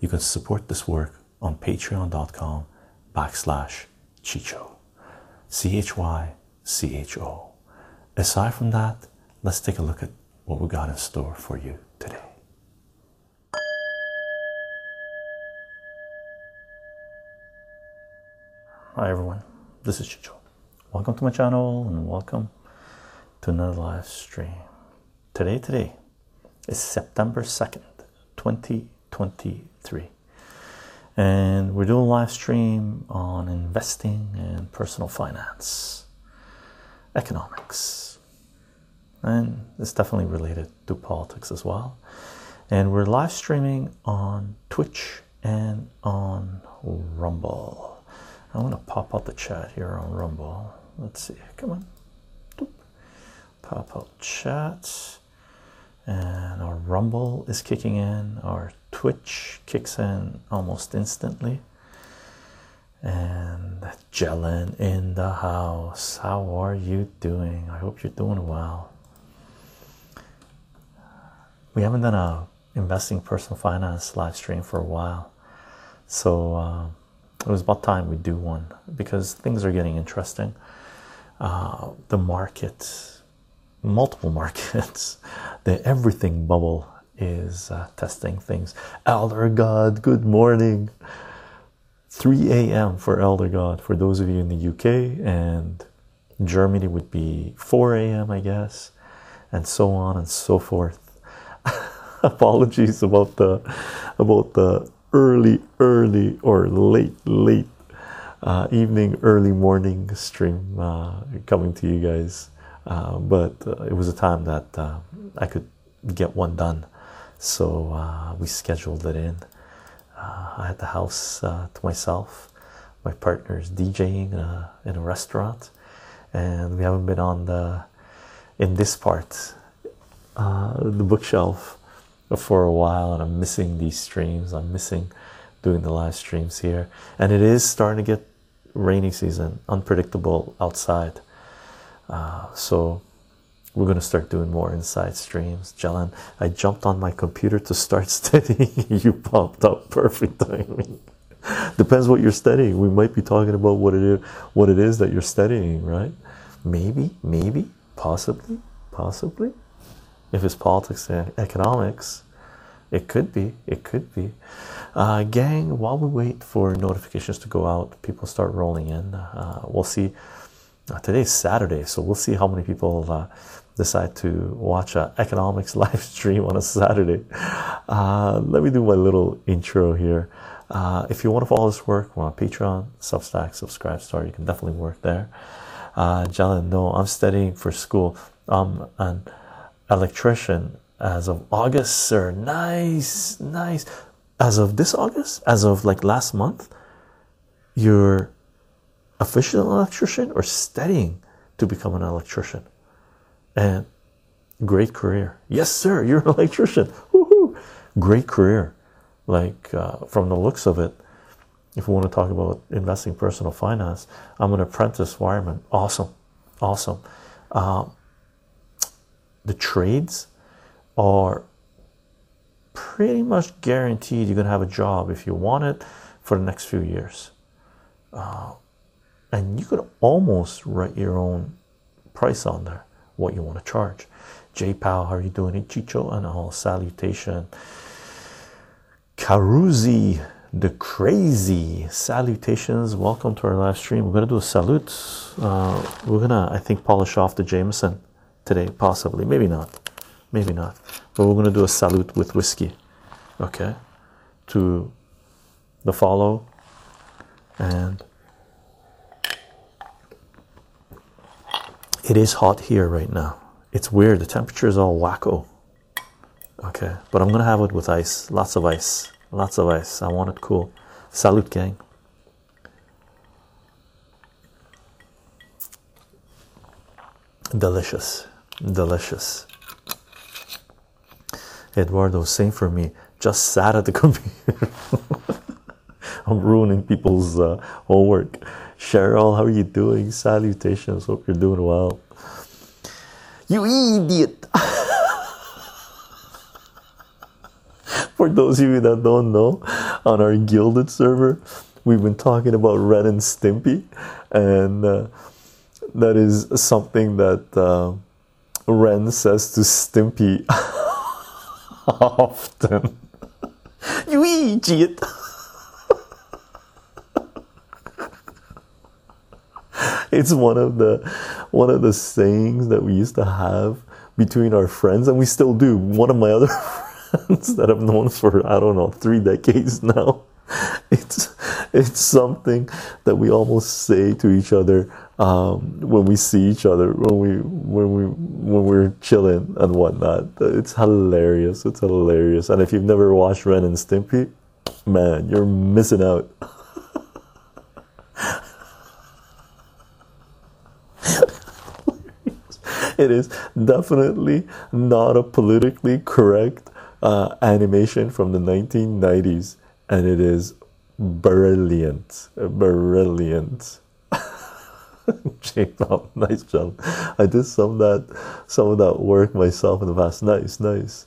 you can support this work on patreon.com backslash Chycho. C H Y C H O. Aside from that, let's take a look at what we got in store for you today. Hi everyone, this is Chycho. Welcome to my channel and welcome to another live stream. Today, today is September 2nd, 2023. And we're doing a live stream on investing and personal finance, economics. And it's definitely related to politics as well. And we're live streaming on Twitch and on Rumble. I'm going to pop out the chat here on Rumble. Let's see. Come on. Pop out chat. And our Rumble is kicking in. Our Twitch kicks in almost instantly. And Jelen in the house. How are you doing? I hope you're doing well. We haven't done a investing personal finance live stream for a while. So uh, it was about time we do one because things are getting interesting. Uh, the market, multiple markets, the everything bubble is uh, testing things. Elder God, good morning. 3 a.m. for Elder God for those of you in the UK, and Germany would be 4 a.m., I guess, and so on and so forth. Apologies about the about the early, early or late, late uh, evening, early morning stream uh, coming to you guys. Uh, but uh, it was a time that uh, I could get one done, so uh, we scheduled it in. I had the house to myself. My partner's DJing in a, in a restaurant, and we haven't been on the in this part, the bookshelf for a while and I'm missing these streams. I'm missing doing the live streams here, and it is starting to get rainy season, unpredictable outside. Uh, so we're gonna start doing more inside streams. Jelen, I jumped on my computer to start studying. you popped up, perfect timing. Depends what you're studying. We might be talking about what it is, what it is that you're studying, right? Maybe, maybe, possibly, possibly. If it's politics and economics, it could be, it could be. Uh, gang, while we wait for notifications to go out, people start rolling in. Uh, we'll see. Uh, today's Saturday, so we'll see how many people uh, decide to watch an economics live stream on a Saturday. Uh, let me do my little intro here. Uh, if you want to follow this work, we're on Patreon, Substack, SubscribeStar. You can definitely work there. Uh, Jalen, no, I'm studying for school. I'm an electrician as of August, sir. Nice, nice. As of this August, as of like last month, you're official electrician or studying to become an electrician. And great career. Yes, sir, you're an electrician. Woohoo! Great career. Like uh, from the looks of it, if we want to talk about investing personal finance, I'm an apprentice wireman. Awesome, awesome. Uh, the trades are pretty much guaranteed you're going to have a job if you want it for the next few years. Uh, and you could almost write your own price on there, what you want to charge. J Powell, how are you doing? Chycho and all salutation. Caruzi, the crazy salutations. Welcome to our live stream. We're gonna do a salute. Uh, we're gonna, I think, polish off the Jameson today, possibly, maybe not maybe not but we're to do a salute with whiskey okay to the follow and it is hot here right now it's weird the temperature is all wacko okay but i'm gonna have it with ice lots of ice Lots of ice. I want it cool. Salute, gang. Delicious. Delicious. Eduardo, same for me. Just sat at the computer. I'm ruining people's uh, homework. Cheryl, how are you doing? Salutations. Hope you're doing well. You idiot. For those of you that don't know, on our Guilded server, we've been talking about Ren and Stimpy, and uh, that is something that uh, Ren says to Stimpy often. you idiot! it's one of the one of the sayings that we used to have between our friends, and we still do. One of my other friends that I've known for I don't know three decades now. It's it's something that we almost say to each other um, when we see each other when we when we when we're chilling and whatnot. It's hilarious. It's hilarious. And if you've never watched Ren and Stimpy, man, you're missing out. it is definitely not a politically correct uh, animation from the 1990s, and it is brilliant, brilliant. J-pop, nice job. I did some of that, some of that work myself in the past. Nice, nice.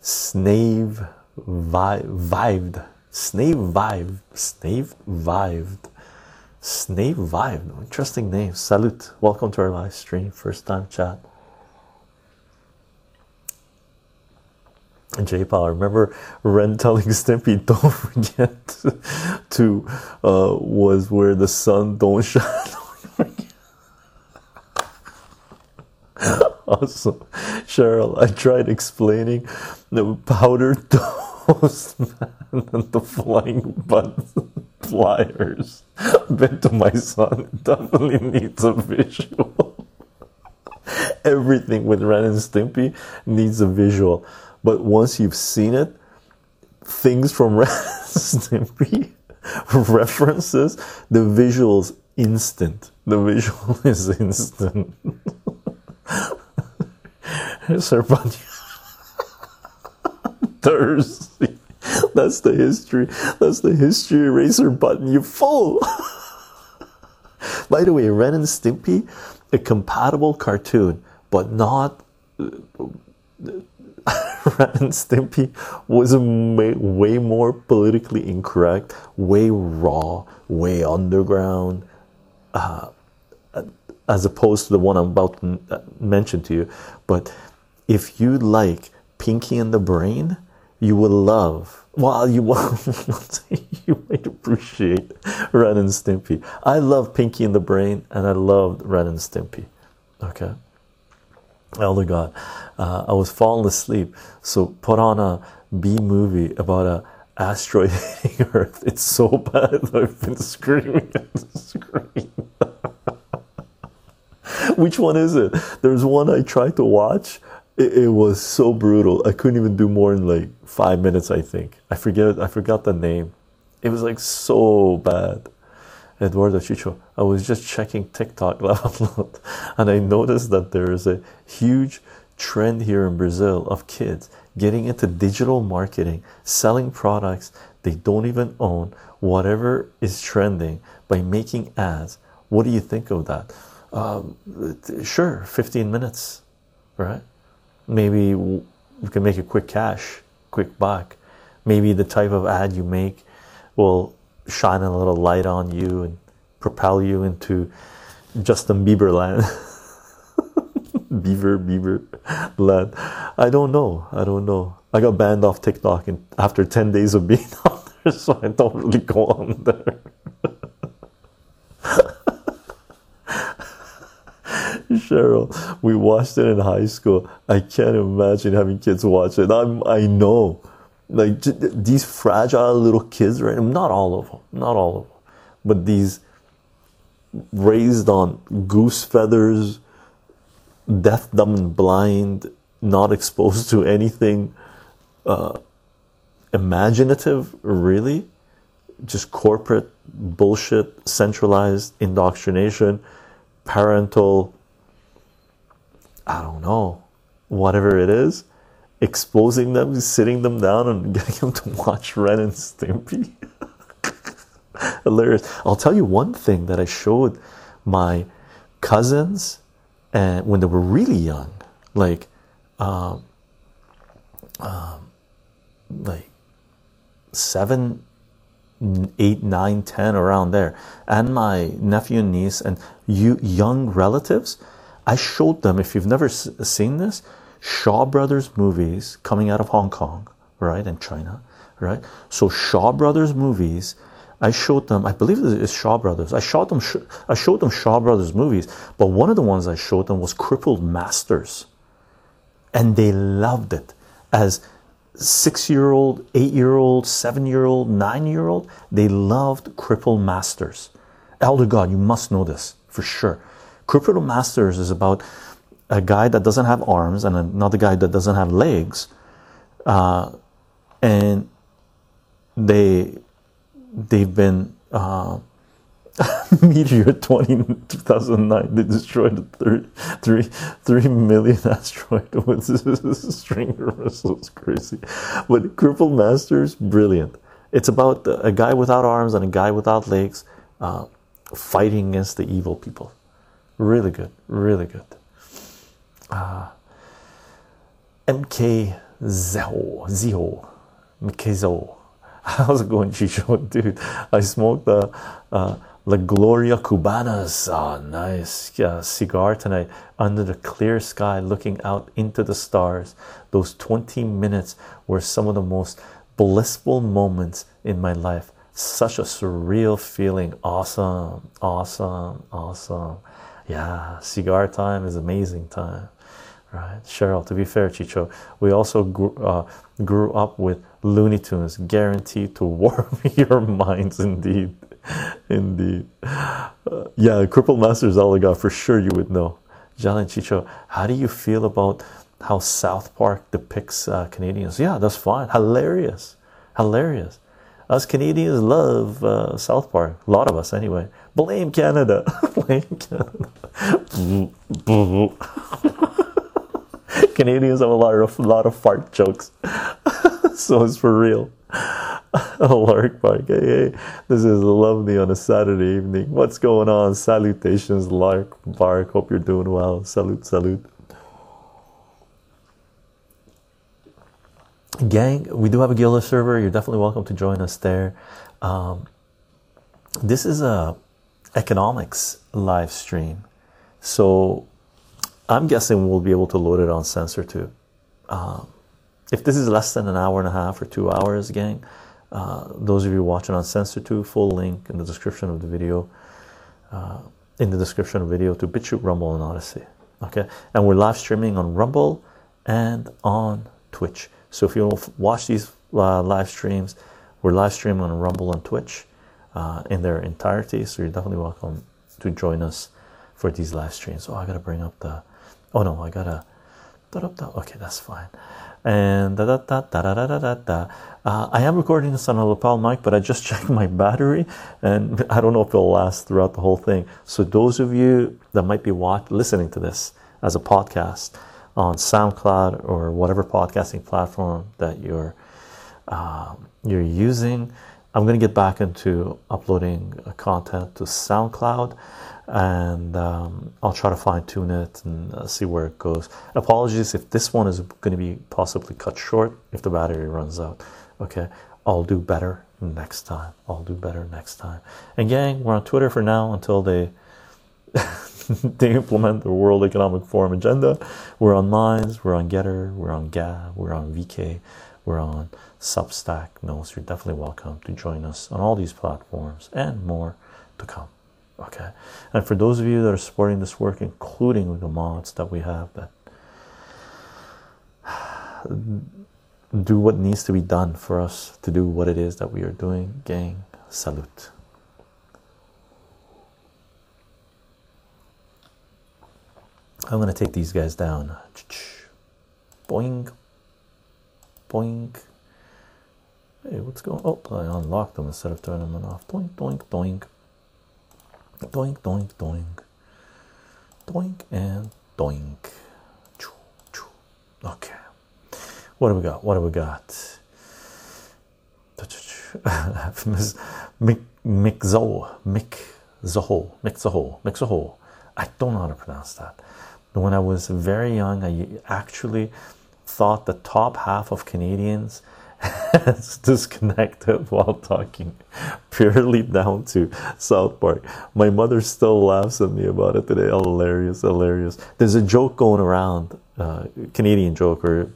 Snave vi- vived, Snave vived, Snave vived, Snave vived. Interesting name. Salute. Welcome to our live stream. First time chat. J Power, remember Ren telling Stimpy, don't forget to, uh, was where the sun don't shine. awesome, Cheryl. I tried explaining the powder toast man and the flying buttons flyers bit to my son. Definitely needs a visual. Everything with Ren and Stimpy needs a visual. But once you've seen it, things from Ren and Stimpy, references, the visuals instant. The visual is instant. Sir. Thursday. That's the history. That's the history eraser button. You fool. By the way, Ren and Stimpy, a compatible cartoon, but not. Ren and Stimpy was way more politically incorrect, way raw, way underground, uh, as opposed to the one I'm about to mention to you. But if you like Pinky and the Brain, you will love. Well, you will. you might appreciate Ren and Stimpy. I love Pinky and the Brain, and I loved Ren and Stimpy. Okay. Elder God, uh, I was falling asleep, so put on a B movie about a asteroid hitting Earth. It's so bad I've been screaming at the screen. Which one is it? There's one I tried to watch. It, it, was so brutal. I couldn't even do more than like five minutes. I think I forget. I forgot the name. It was like so bad. Eduardo Chycho. I was just checking TikTok and I noticed that there is a huge trend here in Brazil of kids getting into digital marketing, selling products they don't even own, whatever is trending by making ads. What do you think of that? Um, sure, 15 minutes, right? Maybe you can make a quick cash, quick buck. Maybe the type of ad you make will shine a little light on you and propel you into Justin Bieber land. Beaver, Beaver land. I don't know. I don't know. I got banned off TikTok in, after 10 days of being on there, so I don't really go on there. Cheryl, we watched it in high school. I can't imagine having kids watch it. I'm, I know, like these fragile little kids, right? Not all of them, not all of them, but these raised on goose feathers, deaf, dumb, and blind, not exposed to anything uh, imaginative, really. Just corporate bullshit, centralized indoctrination, parental, I don't know, whatever it is, exposing them, sitting them down, and getting them to watch Ren and Stimpy. Hilarious. I'll tell you one thing that I showed my cousins and when they were really young, like um, um, like seven, eight, nine, ten, around there, and my nephew and niece and you young relatives. I showed them. If you've never seen this, Shaw Brothers movies coming out of Hong Kong, right, and China, right. So Shaw Brothers movies. I showed them. I believe it's Shaw Brothers. I showed them. I showed them Shaw Brothers movies, but one of the ones I showed them was Crippled Masters, and they loved it as six-year-old, eight-year-old, seven-year-old, nine-year-old. They loved Crippled Masters. Elder God, you must know this for sure. Crippled Masters is about a guy that doesn't have arms and another guy that doesn't have legs, uh, and they they've been uh, meteor 20 2009 they destroyed the 3 3 million asteroid with string of missiles crazy. But crippled masters brilliant. It's about a guy without arms and a guy without legs uh, fighting against the evil people really good really good uh, MK Zeo Zeo MKZO How's it going, Chycho? Dude, I smoked the uh, La Gloria Cubanas. Oh, nice uh, cigar tonight under the clear sky, looking out into the stars. Those 20 minutes were some of the most blissful moments in my life. Such a surreal feeling. Awesome, awesome, awesome. Yeah, cigar time is amazing time right? Cheryl to be fair chycho we also grew, uh, grew up with looney tunes guaranteed to warm your minds indeed indeed. Uh, yeah crippled masters all i got for sure you would know. John and chycho how do you feel about how south park depicts uh, canadians? Yeah that's fine. Hilarious. Hilarious. Us canadians love uh, south park. A lot of us anyway blame canada blame canada Canadians have a lot of lot of fart jokes, so it's for real. Lark Park, hey, hey, this is lovely on a Saturday evening. What's going on? Salutations, Lark Park. Hope you're doing well. Salute, salute. Gang, we do have a Guild server. You're definitely welcome to join us there. Um, this is a economics live stream, so I'm guessing we'll be able to load it on CensorTube. Um, if this is less than an hour and a half or two hours, gang, uh, those of you watching on CensorTube, full link in the description of the video, uh, in the description of the video to BitChute, Rumble, and Odysee. Okay, and we're live streaming on Rumble and on Twitch. So if you watch these uh, live streams, we're live streaming on Rumble and Twitch uh, in their entirety. So you're definitely welcome to join us for these live streams. Oh, I gotta bring up the Oh no, I gotta. Okay, that's fine. And da da da da da da da da. I am recording this on a lapel mic, but I just checked my battery, and I don't know if it'll last throughout the whole thing. So those of you that might be watch, listening to this as a podcast on SoundCloud or whatever podcasting platform that you're uh, you're using, I'm going to get back into uploading content to SoundCloud and um, I'll try to fine tune it and uh, see where it goes. Apologies if this one is going to be possibly cut short if the battery runs out. Okay, I'll do better next time. I'll do better next time. And gang, we're on Twitter for now until they they implement the World Economic Forum agenda. We're on Minds, we're on Getter, we're on Gab, we're on VK, we're on Substack. No, you're definitely welcome to join us on all these platforms and more to come okay? And for those of you that are supporting this work including the mods that we have that do what needs to be done for us to do what it is that we are doing gang salute. I'm going to take these guys down. Boing. Boing Hey, what's going? Oh, I unlocked them instead of turning them off. Doink, doink, doink, doink, doink, doink, doink, and doink. Okay, what do we got? What do we got? Mick Mick Mick Mick I don't know how to pronounce that. When I was very young, I actually thought the top half of Canadians has disconnected while talking purely down to South Park. My mother still laughs at me about it today. Hilarious, hilarious. There's a joke going around, uh, Canadian joke or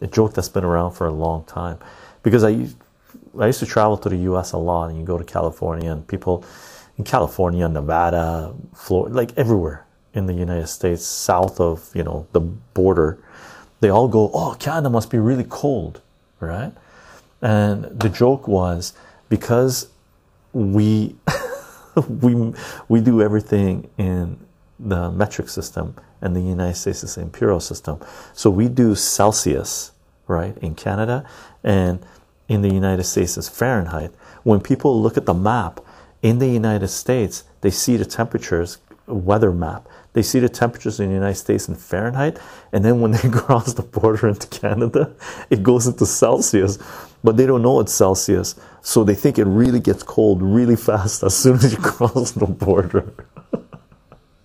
a joke that's been around for a long time because I I used to travel to the US a lot and you go to California and people in California, Nevada, Florida, like everywhere in the United States, south of you know the border, they all go, Oh, Canada must be really cold, right? And the joke was because we we we do everything in the metric system and the United States is the imperial system. So we do Celsius, right, in Canada, and in the United States is Fahrenheit. When people look at the map in the United States, they see the temperatures, weather map. They see the temperatures in the United States in Fahrenheit, and then when they cross the border into Canada, it goes into Celsius, but they don't know it's Celsius, so they think it really gets cold really fast as soon as you cross the border.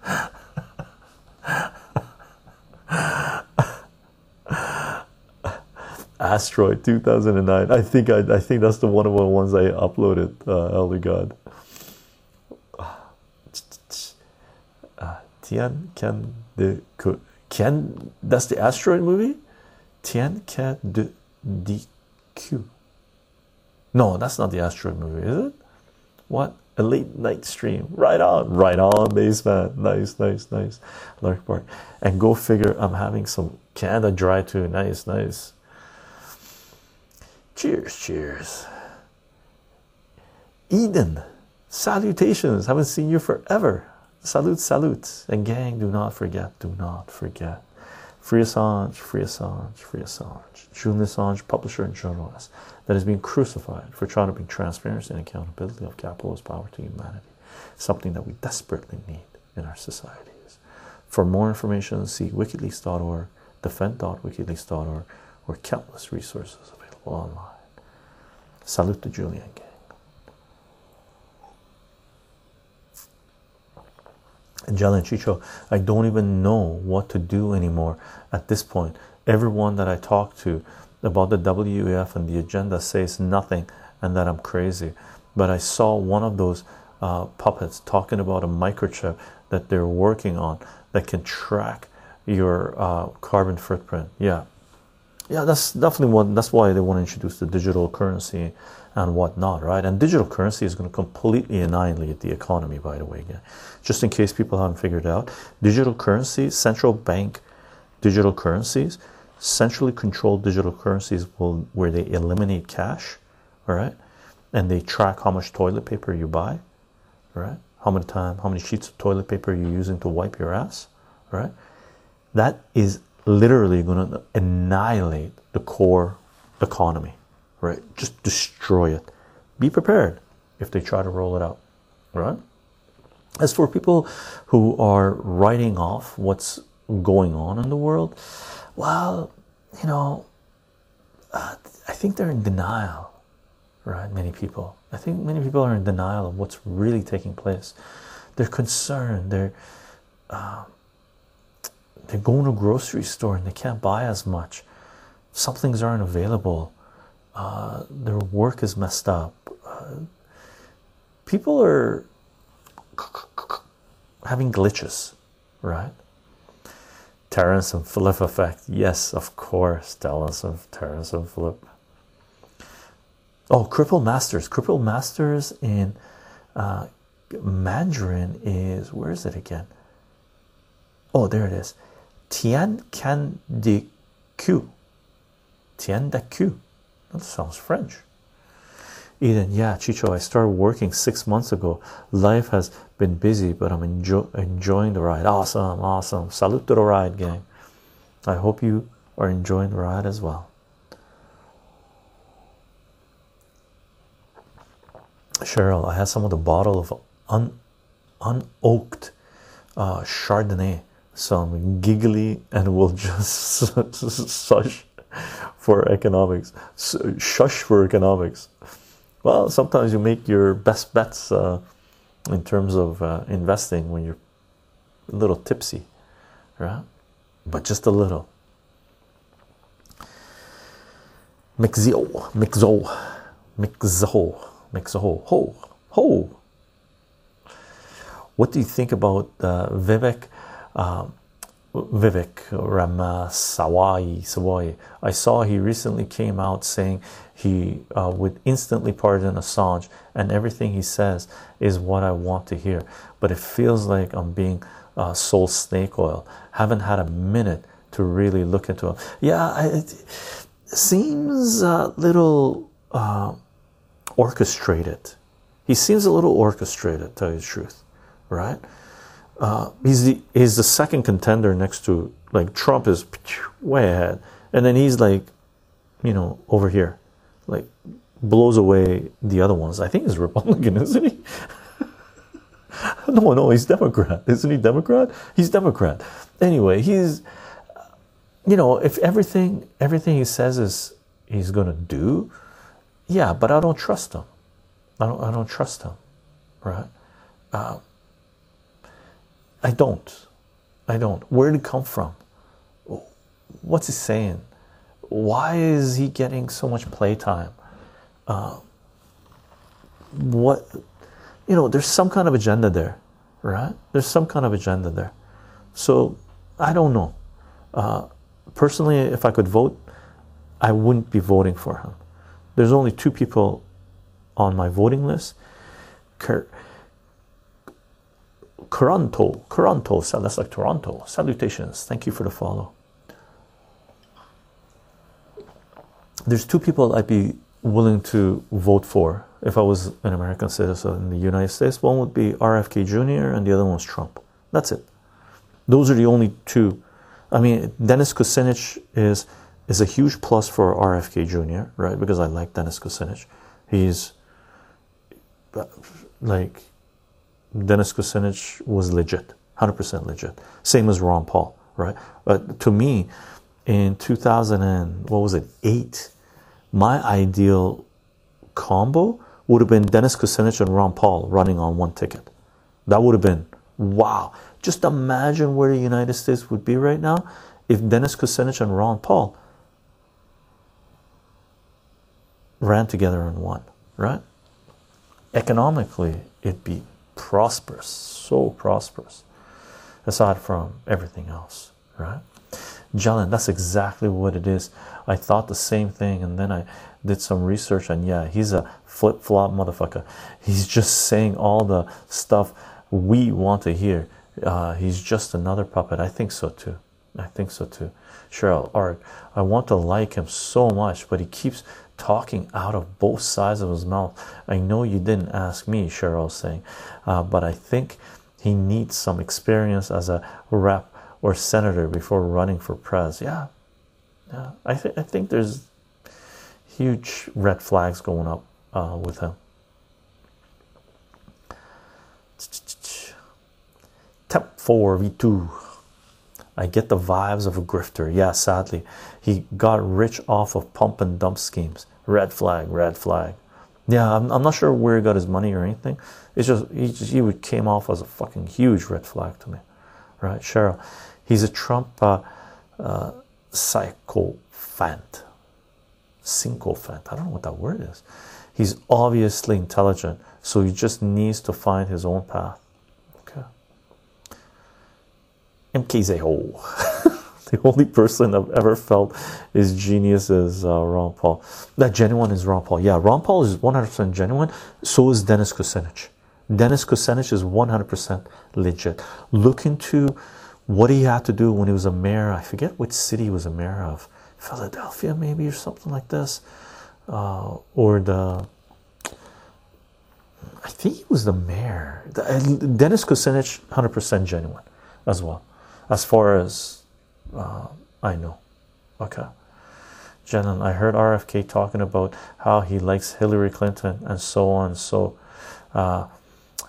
Asteroid 2009. I think I, I think that's the one of the ones I uploaded. Uh, Elder God. Tian Can de Can that's the asteroid movie. Tian Can de DQ. No, that's not the asteroid movie, is it? What a late night stream. Right on, right on, baseman. Nice, nice, nice. Lark Park. And go figure, I'm having some Canada dry too. Nice, nice. Cheers, cheers. Eden, salutations. Haven't seen you forever. Salute, salute. And gang, do not forget, do not forget. Free Assange, free Assange, free Assange. Julian Assange, publisher and journalist that has been crucified for trying to bring transparency and accountability of capitalist power to humanity. Something that we desperately need in our societies. For more information, see wikileaks.org, defend.wikileaks.org, or countless resources available online. Salute to Julian And Chycho, I don't even know what to do anymore at this point. Everyone that I talk to about the WEF and the agenda says nothing and that I'm crazy. But I saw one of those uh, puppets talking about a microchip that they're working on that can track your uh, carbon footprint. Yeah, yeah, that's definitely one. That's why they want to introduce the digital currency and whatnot, right? And digital currency is going to completely annihilate the economy, by the way. Again, just in case people haven't figured it out, digital currency, central bank digital currencies, centrally controlled digital currencies will where they eliminate cash, all right, and they track how much toilet paper you buy, right? How many time, how many sheets of toilet paper you're using to wipe your ass, right? That is literally going to annihilate the core economy, right? Just destroy it. Be prepared if they try to roll it out, right? As for people who are writing off what's going on in the world, well, you know, uh, I think they're in denial, right? Many people. I think many people are in denial of what's really taking place. They're concerned. They're uh, they're going to a grocery store and they can't buy as much. Some things aren't available. Uh, their work is messed up. Uh, people are having glitches, right? Terrence and Philip effect. Yes, of course. Terrence and Terrence and Philip. Oh, Cripple Masters. Cripple Masters in uh, Mandarin is where is it again? Oh, there it is. Tian can de Q. Tian de Q. That sounds French. Eden, yeah, Chycho, I started working six months ago. Life has been busy, but I'm enjoy enjoying the ride. Awesome, awesome. Salute to the ride, gang. I hope you are enjoying the ride as well. Cheryl, I had some of the bottle of un unoaked uh, Chardonnay. So I'm giggly and will just sush for economics. Shush for economics. Well, sometimes you make your best bets uh, in terms of uh, investing when you're a little tipsy, right? But just a little. Mixio, Mixo, Mixo, Mixo, ho, ho. What do you think about uh, Vivek? Um, Vivek Ramaswamy Sawai. I saw he recently came out saying he uh, would instantly pardon Assange, and everything he says is what I want to hear. But it feels like I'm being uh, sold snake oil. Haven't had a minute to really look into him. Yeah, it seems a little uh, orchestrated. He seems a little orchestrated, to tell you the truth, right? Uh, he's the he's the second contender next to like Trump is way ahead, and then he's like, you know, over here, like blows away the other ones. I think he's Republican, isn't he? no, no, he's Democrat, isn't he? Democrat? He's Democrat. Anyway, he's, you know, if everything everything he says is he's gonna do, yeah, but I don't trust him. I don't I don't trust him, right? Uh, I don't. I don't. Where did it come from? What's he saying? Why is he getting so much playtime? Uh, what, you know, there's some kind of agenda there, right? There's some kind of agenda there. So I don't know. Uh, personally, if I could vote, I wouldn't be voting for him. There's only two people on my voting list. Kurt Toronto, Toronto, that's like Toronto. Salutations. Thank you for the follow. There's two people I'd be willing to vote for if I was an American citizen in the United States. One would be RFK Jr. and the other one was Trump. That's it. Those are the only two. I mean, Dennis Kucinich is is a huge plus for RFK Jr. Right? Because I like Dennis Kucinich. He's like Dennis Kucinich was legit, 100% legit. Same as Ron Paul, right? But to me, in 2000 and what was it, eight, my ideal combo would have been Dennis Kucinich and Ron Paul running on one ticket. That would have been wow. Just imagine where the United States would be right now if Dennis Kucinich and Ron Paul ran together and won, right? Economically, it'd be prosperous, so prosperous, aside from everything else, right? Jalen, that's exactly what it is. I thought the same thing, and then I did some research, and yeah, he's a flip flop motherfucker. He's just saying all the stuff we want to hear. Uh, he's just another puppet. I think so too. I think so too. Cheryl Art, I want to like him so much, but he keeps talking out of both sides of his mouth. I know you didn't ask me, Cheryl saying, uh, but I think he needs some experience as a rep or senator before running for pres. Yeah, yeah. I think I think there's huge red flags going up uh, with him. Temp four v two. I get the vibes of a grifter. Yeah, sadly, he got rich off of pump and dump schemes. Red flag, red flag. Yeah, I'm, I'm not sure where he got his money or anything. It's just he just, he came off as a fucking huge red flag to me, right? Cheryl, he's a Trump uh, uh, sycophant. I don't know what that word is. He's obviously intelligent, so he just needs to find his own path. Okay. MKZO. the only person I've ever felt is genius is uh, Ron Paul. That genuine is Ron Paul. Yeah, Ron Paul is 100% genuine. So is Dennis Kucinich. Dennis Kucinich is 100% legit. Look into what he had to do when he was a mayor. I forget which city he was a mayor of. Philadelphia, maybe, or something like this. Uh, or the. I think he was the mayor. Dennis Kucinich, 100% genuine as well, as far as uh, I know. Okay. Jenon, I heard RFK talking about how he likes Hillary Clinton and so on. So, uh,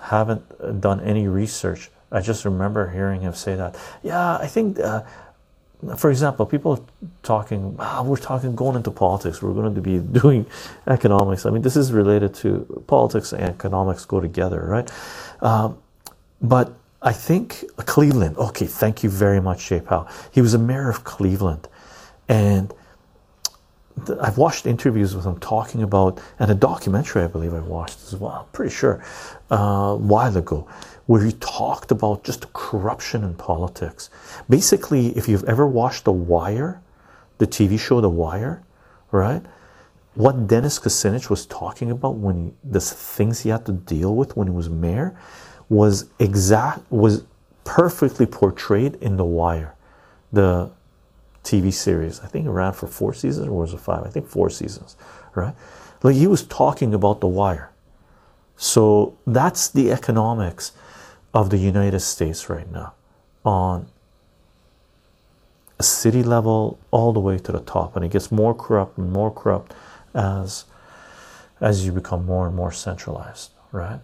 haven't done any research. I just remember hearing him say that. Yeah, I think, uh, for example, people talking, ah, we're talking going into politics, we're going to be doing economics. I mean, this is related to politics and economics go together, right? Um, but I think Cleveland, okay, thank you very much, Jay Powell. He was a mayor of Cleveland, and I've watched interviews with him talking about, and a documentary I believe I watched as well, I'm pretty sure, uh, a while ago, where he talked about just corruption in politics. Basically, if you've ever watched The Wire, the TV show The Wire, right? What Dennis Kucinich was talking about when he, the things he had to deal with when he was mayor was exact was perfectly portrayed in The Wire, the TV series. I think it ran for four seasons or was it five? I think four seasons, right? Like he was talking about The Wire. So that's the economics of the United States right now on a city level all the way to the top and it gets more corrupt and more corrupt as as you become more and more centralized right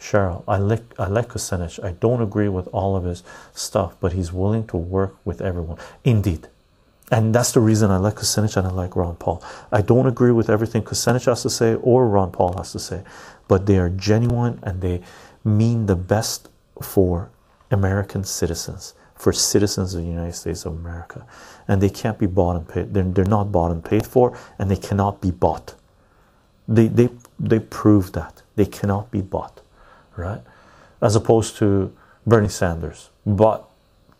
Cheryl I like I like I don't agree with all of his stuff but he's willing to work with everyone. Indeed. And that's the reason I like Kucinich and I like Ron Paul. I don't agree with everything Kucinich has to say or Ron Paul has to say but they are genuine and they mean the best for American citizens, for citizens of the United States of America, and they can't be bought and paid. They're, they're not bought and paid for, and they cannot be bought. They they they prove that. They cannot be bought, right? As opposed to Bernie Sanders, bought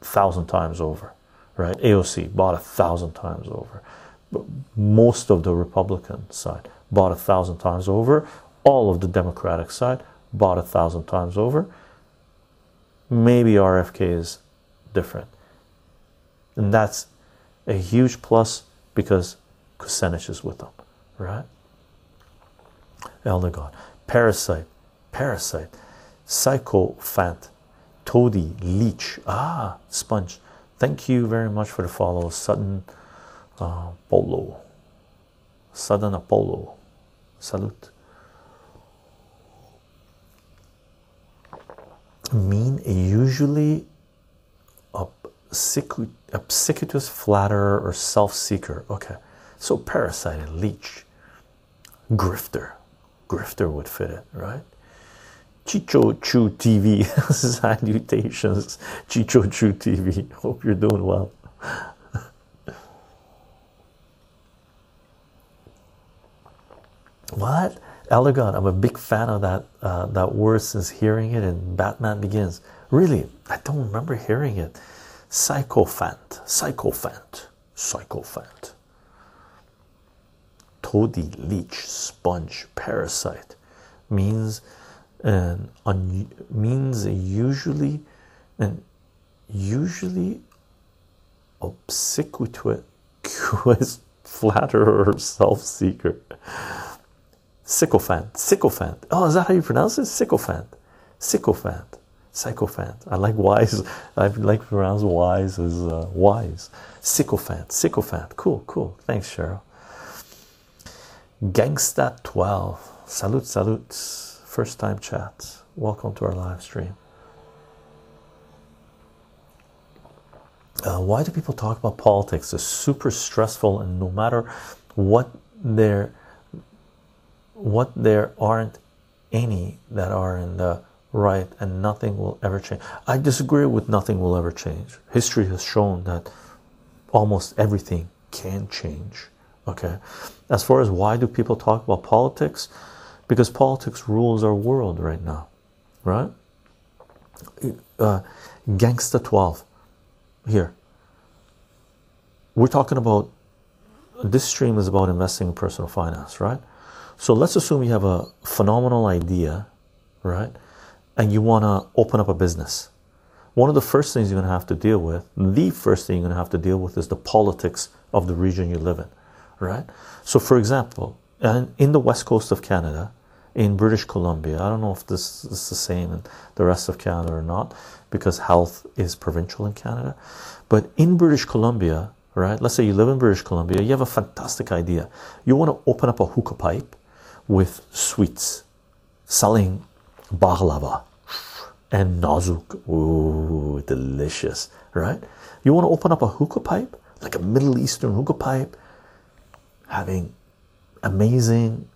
a thousand times over, right? AOC bought a thousand times over. But most of the Republican side bought a thousand times over. All of the Democratic side bought a thousand times over maybe RFK is different. And that's a huge plus because Kucinich is with them, right? Elder God, Parasite, Parasite, Psychophant, Toady, Leech, ah, Sponge. Thank you very much for the follow, Sudden uh, Polo, Sudden Apollo, salute. mean usually a obsequious flatterer or self-seeker. Okay. So parasite and leech. Grifter. Grifter would fit it right chicho chu tv salutations. Chicho chu tv hope you're doing well. What? Elder I'm a big fan of that uh, that word since hearing it in Batman Begins. Really, I don't remember hearing it. Psychophant, psychophant, psychophant. Toady, leech, sponge, parasite means an un, means usually and usually obsequious flatterer or self-seeker sycophant, sycophant. Oh, is that how you pronounce it? Sycophant, sycophant, sycophant. I like wise. I like to pronounce wise as uh, wise. Sycophant, sycophant. Cool, cool. Thanks, Cheryl. Gangsta 12. Salute, salute. First time chat. Welcome to our live stream. Uh, why do people talk about politics? It's super stressful, and no matter what their what there aren't any that are in the right and nothing will ever change. I disagree with nothing will ever change. History has shown that almost everything can change. Okay. As far as why do people talk about politics? Because politics rules our world right now, right? Uh, Gangsta 12 here. We're talking about this stream is about investing in personal finance, right? So let's assume you have a phenomenal idea, right? And you want to open up a business. One of the first things you're going to have to deal with, the first thing you're going to have to deal with is the politics of the region you live in, right? So, for example, in the west coast of Canada, in British Columbia, I don't know if this is the same in the rest of Canada or not, because health is provincial in Canada, but in British Columbia, right? Let's say you live in British Columbia, you have a fantastic idea. You want to open up a hookah pipe with sweets, selling baklava and nazuk. Ooh, delicious, right? You want to open up a hookah pipe, like a Middle Eastern hookah pipe, having amazing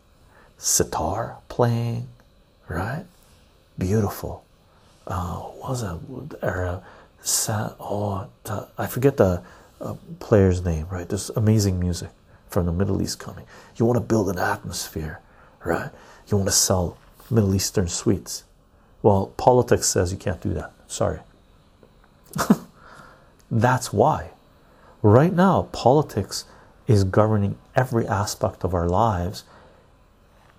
sitar playing, right? Beautiful. Uh, was a Era, oh, I forget the uh, player's name, right? This amazing music from the Middle East coming. You want to build an atmosphere, right? You want to sell Middle Eastern sweets. Well, politics says you can't do that. Sorry. That's why. Right now, politics is governing every aspect of our lives,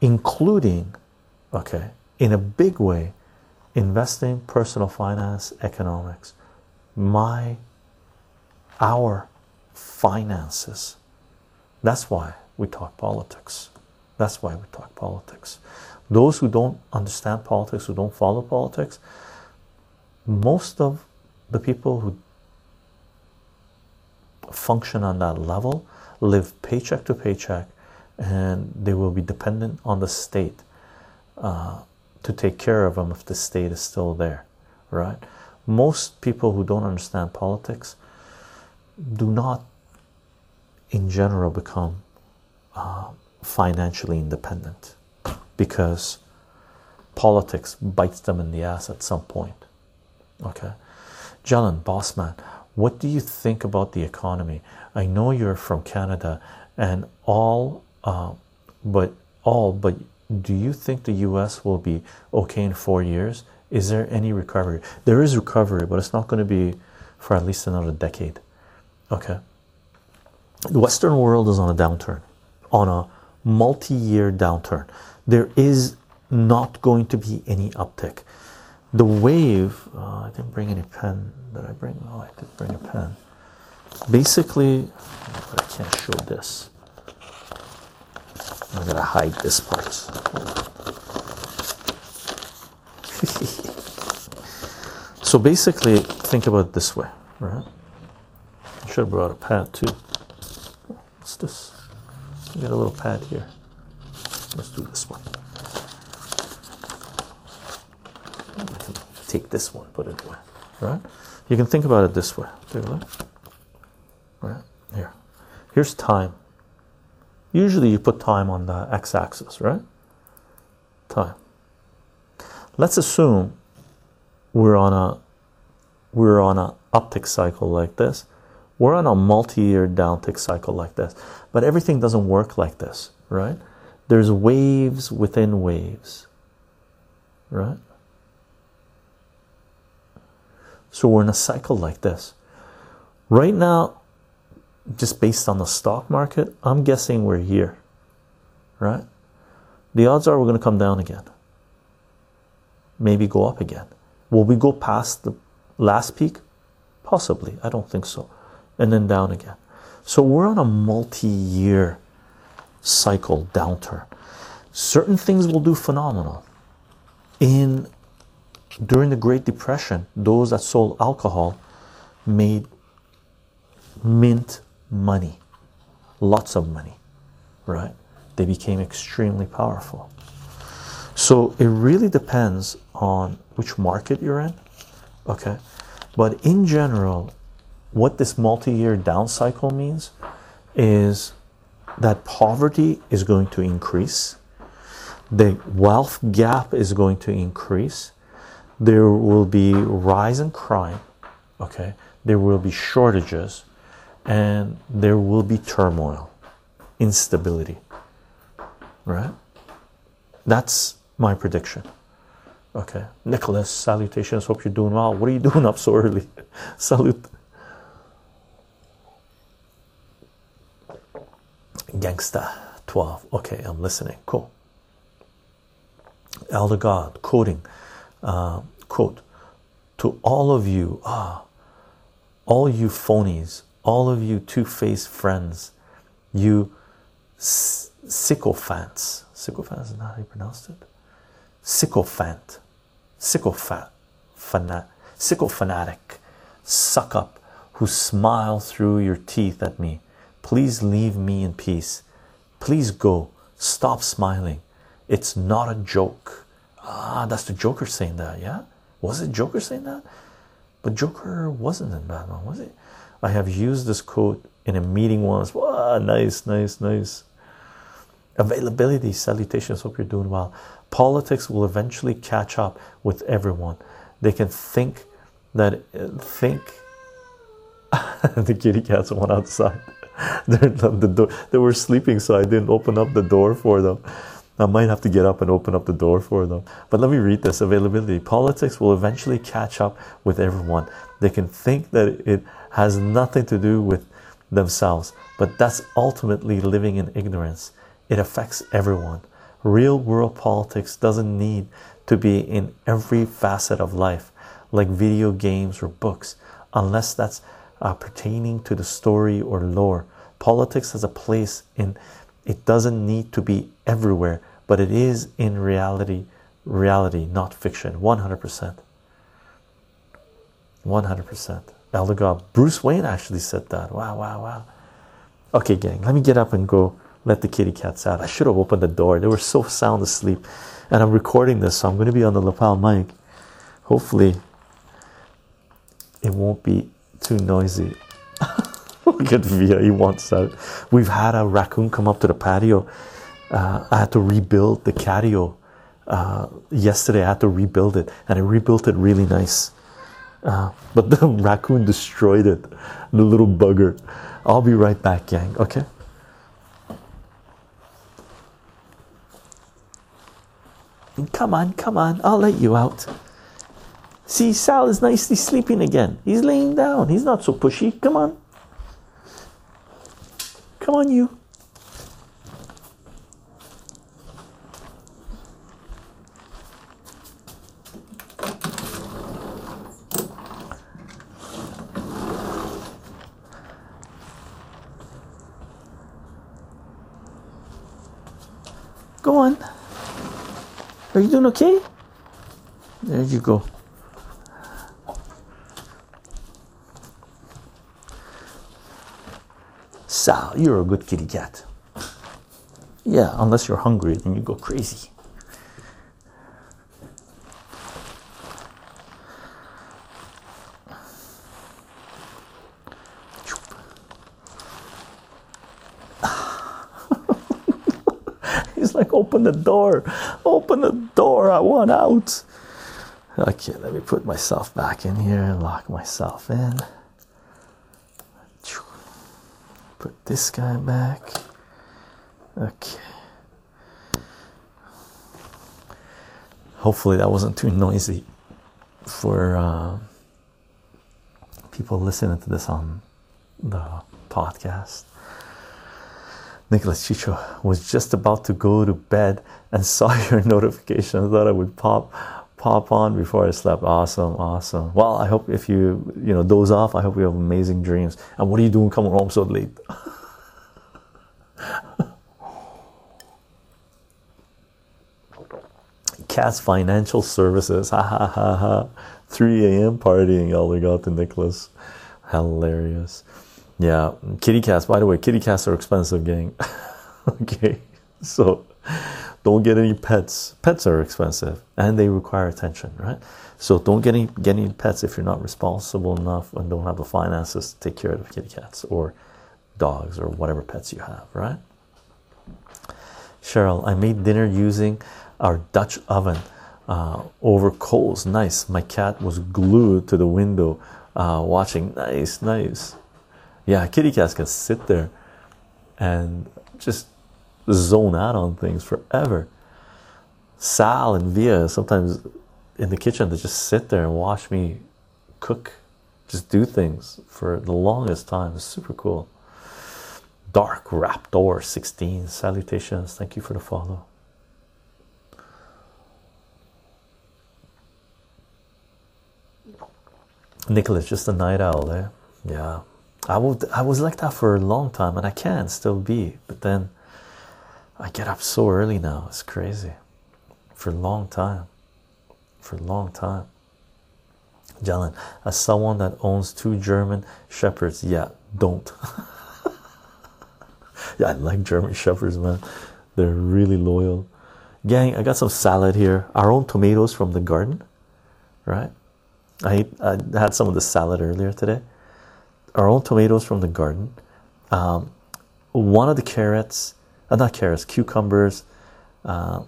including, okay, in a big way, investing, personal finance, economics, my, our finances. That's why we talk politics. That's why we talk politics. Those who don't understand politics, who don't follow politics, most of the people who function on that level live paycheck to paycheck and they will be dependent on the state uh, to take care of them if the state is still there right? Most people who don't understand politics do not in general become uh, financially independent because politics bites them in the ass at some point okay? Jelen Bossman what do you think about the economy? I know you're from Canada and all uh, but all but do you think the US will be okay in four years? Is there any recovery? There is recovery but it's not going to be for at least another decade okay? The western world is on a downturn on a multi-year downturn. There is not going to be any uptick. The wave uh, I didn't bring any pen. Did I bring oh I did bring a pen. Basically I can't show this I'm gonna hide this part. So basically think about it this way right? I should have brought a pad too. What's this? We got a little pad here. Let's do this one. Take this one put it away right? You can think about it this way. Take a look. Right? Here. Here's time usually you put time on the x-axis right? Time. Let's assume we're on a we're on a uptick cycle like this. We're on a multi-year downtick cycle like this. But everything doesn't work like this right? There's waves within waves right? So we're in a cycle like this. Right now just based on the stock market i'm guessing we're here right? The odds are we're going to come down again. Maybe go up again. Will we go past the last peak? Possibly. I don't think so. And then down again. So we're on a multi-year cycle downturn. Certain things will do phenomenal. In during the great depression those that sold alcohol made mint money. Lots of money right? They became extremely powerful. So it really depends on which market you're in okay? But in general what this multi-year down cycle means is that poverty is going to increase. The wealth gap is going to increase. There will be rise in crime okay? There will be shortages and there will be turmoil instability right? That's my prediction. Okay. Nicholas salutations. Hope you're doing well. What are you doing up so early? Salute. Gangsta 12 okay i'm listening. Cool. Elder god quoting uh, quote to all of you ah all you phonies all of you two-faced friends you sycophants sycophants is not how you pronounced it sycophant sycophant fanat sycophantic suck up who smile through your teeth at me. Please leave me in peace. Please go. Stop smiling. It's not a joke. Ah, that's the Joker saying that, yeah? Was it Joker saying that? But Joker wasn't in Batman, was it? I have used this quote in a meeting once. Wow, nice, nice, nice. Availability, salutations. Hope you're doing well. Politics will eventually catch up with everyone. They can think that think the kitty cats went outside. the door. They were sleeping, so I didn't open up the door for them. I might have to get up and open up the door for them. But let me read this availability. Politics will eventually catch up with everyone. They can think that it has nothing to do with themselves, but that's ultimately living in ignorance. It affects everyone. Real world politics doesn't need to be in every facet of life, like video games or books, unless that's uh, pertaining to the story or lore. Politics has a place in it doesn't need to be everywhere, but it is in reality, reality, not fiction. 100%. 100%. Elder God, Bruce Wayne actually said that. Wow, wow, wow. Okay, gang, let me get up and go let the kitty cats out. I should have opened the door. They were so sound asleep. And I'm recording this, so I'm going to be on the lapel mic. Hopefully, it won't be too noisy. Look at Via, he wants out. We've had a raccoon come up to the patio. Uh, I had to rebuild the catio. Uh, yesterday, I had to rebuild it, and I rebuilt it really nice. Uh, but the raccoon destroyed it, the little bugger. I'll be right back, gang. Okay. Come on, come on, I'll let you out. See, Sal is nicely sleeping again. He's laying down. He's not so pushy. Come on. Come on, you. Go on. Are you doing okay? There you go. Sal, you're a good kitty cat. Yeah, unless you're hungry, then you go crazy. He's like, open the door, open the door, I want out. Okay, let me put myself back in here and lock myself in. Put this guy back. Okay. Hopefully, that wasn't too noisy for uh, people listening to this on the podcast. Nicholas Chycho was just about to go to bed and saw your notification. I thought I would pop pop on before I slept. Awesome, awesome. Well, I hope if you you know doze off, I hope you have amazing dreams. And what are you doing coming home so late? Cats Financial Services. Ha ha ha ha. 3 a.m. partying. All we got to Nicholas. Hilarious. Yeah, kitty cats. By the way, kitty cats are expensive, gang. okay, so don't get any pets. Pets are expensive and they require attention, right? So don't get any get any pets if you're not responsible enough and don't have the finances to take care of kitty cats or dogs or whatever pets you have, right? Cheryl, I made dinner using our Dutch oven uh, over coals. Nice. My cat was glued to the window uh, watching. Nice, nice. Yeah, kitty cats can sit there and just zone out on things forever. Sal and Via sometimes in the kitchen they just sit there and watch me cook, just do things for the longest time. It's super cool. Dark Raptor 16 salutations. Thank you for the follow. Nicholas, just a night owl there. Yeah. I would I was like that for a long time and I can still be, but then I get up so early now. It's crazy. For a long time. For a long time. Jalen, as someone that owns two German shepherds, yeah, don't. yeah, I like German shepherds, man. They're really loyal. Gang, I got some salad here. Our own tomatoes from the garden, right? I, I had some of the salad earlier today. Our own tomatoes from the garden. Um, one of the carrots, uh, not carrots, cucumbers, uh,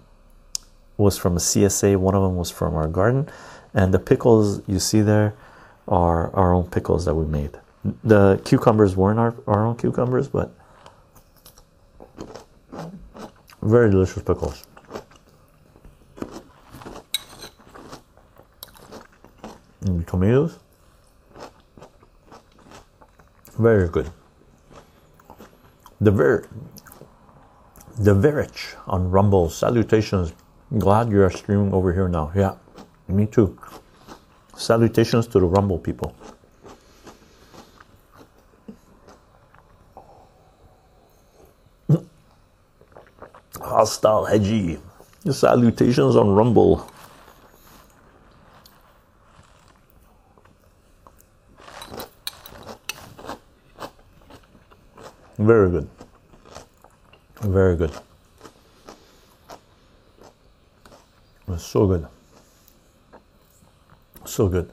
was from a CSA. One of them was from our garden, and the pickles you see there are our own pickles that we made. The cucumbers weren't our, our own cucumbers, but very delicious pickles. And tomatoes, very good. The ver the Verich on Rumble. Salutations. Glad you are streaming over here now. Yeah, me too. Salutations to the Rumble people. Hostile Hedgie. Salutations on Rumble. Very good. Very good. So good. So good.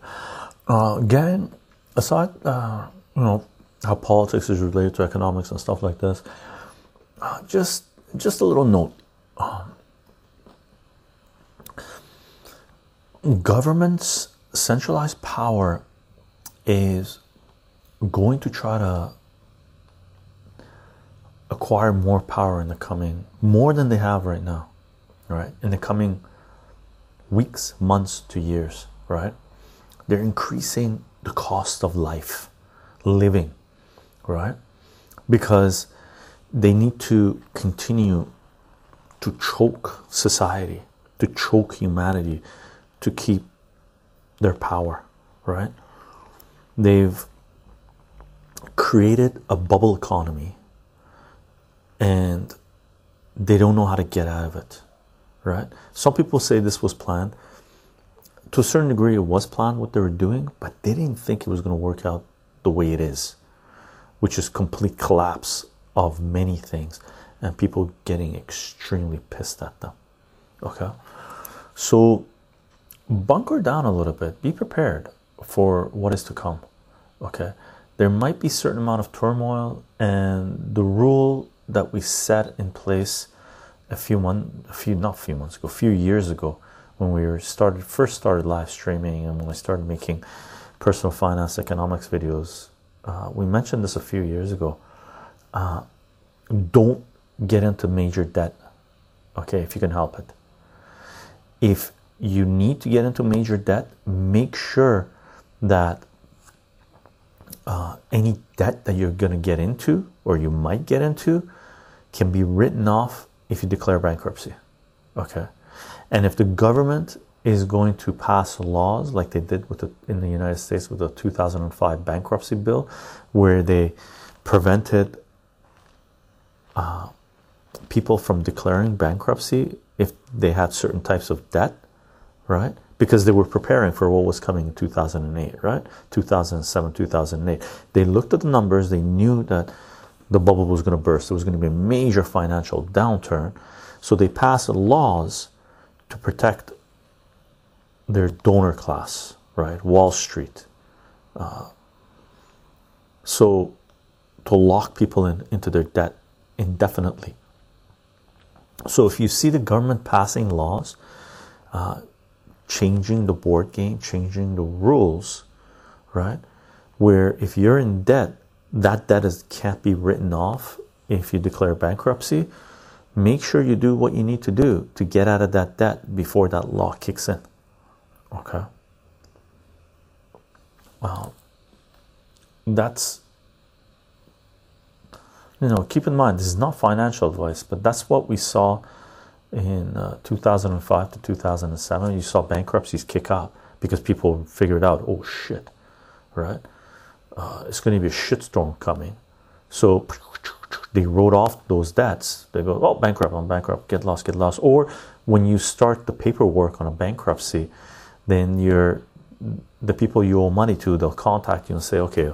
Uh, again, aside, uh, you know, how politics is related to economics and stuff like this, uh, just just a little note. Um, government's centralized power is going to try to acquire more power in the coming more than they have right now right? In the coming weeks months to years right? They're increasing the cost of life living right? Because they need to continue to choke society to choke humanity to keep their power right? They've created a bubble economy and they don't know how to get out of it right? Some people say this was planned. To a certain degree it was planned what they were doing but they didn't think it was going to work out the way it is which is complete collapse of many things and people getting extremely pissed at them okay? So bunker down a little bit. Be prepared for what is to come okay? There might be certain amount of turmoil and the rule that we set in place a few months, a few not a few months ago, a few years ago, when we were started first started live streaming and when I started making personal finance economics videos. Uh, we mentioned this a few years ago. Uh, don't get into major debt, okay, if you can help it. If you need to get into major debt, make sure that uh, any debt that you're going to get into or you might get into can be written off if you declare bankruptcy. Okay. And if the government is going to pass laws like they did with the, in the United States with the 2005 bankruptcy bill, where they prevented uh, people from declaring bankruptcy if they had certain types of debt, right? because they were preparing for what was coming in 2008 right 2007 2008 they looked at the numbers they knew that the bubble was going to burst. There was going to be a major financial downturn. So they passed laws to protect their donor class right? Wall street. Uh, so to lock people in into their debt indefinitely. So if you see the government passing laws uh, changing the board game, changing the rules, right? Where if you're in debt, that debt is can't be written off if you declare bankruptcy. Make sure you do what you need to do to get out of that debt before that law kicks in. Okay. Well, that's you know, keep in mind this is not financial advice, but that's what we saw in uh, 2005 to 2007 you saw bankruptcies kick up because people figured out oh shit right uh, it's going to be a shitstorm coming so they wrote off those debts they go oh bankrupt i'm bankrupt get lost get lost or when you start the paperwork on a bankruptcy then you're the people you owe money to, they'll contact you and say, okay,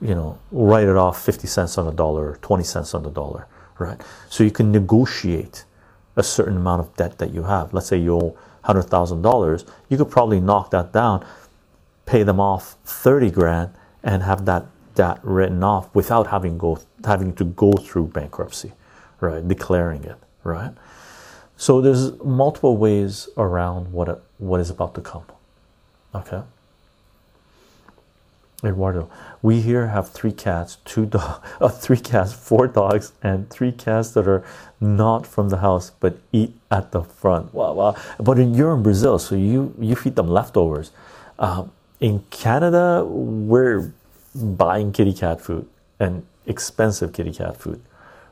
you know, write it off 50 cents on the dollar, 20 cents on the dollar, right? So you can negotiate a certain amount of debt that you have. Let's say you owe $100,000, you could probably knock that down, pay them off 30 grand, and have that debt written off without having go having to go through bankruptcy, right? Declaring it, right? So there's multiple ways around what what is about to come. Okay. Eduardo, we here have three cats, two dog, uh, three cats, four dogs, and three cats that are not from the house but eat at the front. Wow, wow! But you're in Brazil, so you you feed them leftovers. Um, in Canada, we're buying kitty cat food and expensive kitty cat food,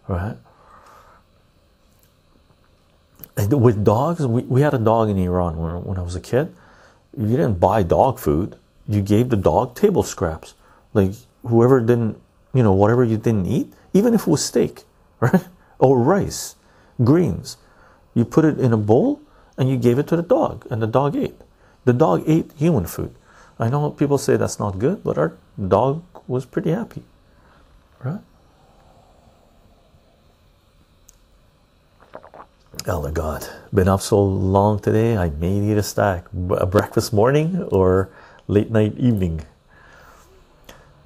right? And with dogs, we, we had a dog in Iran when, when I was a kid. You didn't buy dog food, you gave the dog table scraps. Like whoever didn't, you know, whatever you didn't eat, even if it was steak, right? Or rice, greens, you put it in a bowl and you gave it to the dog, and the dog ate. The dog ate human food. I know people say that's not good, but our dog was pretty happy, right? Oh my God, been up so long today. I may need a stack, a breakfast morning or late night evening.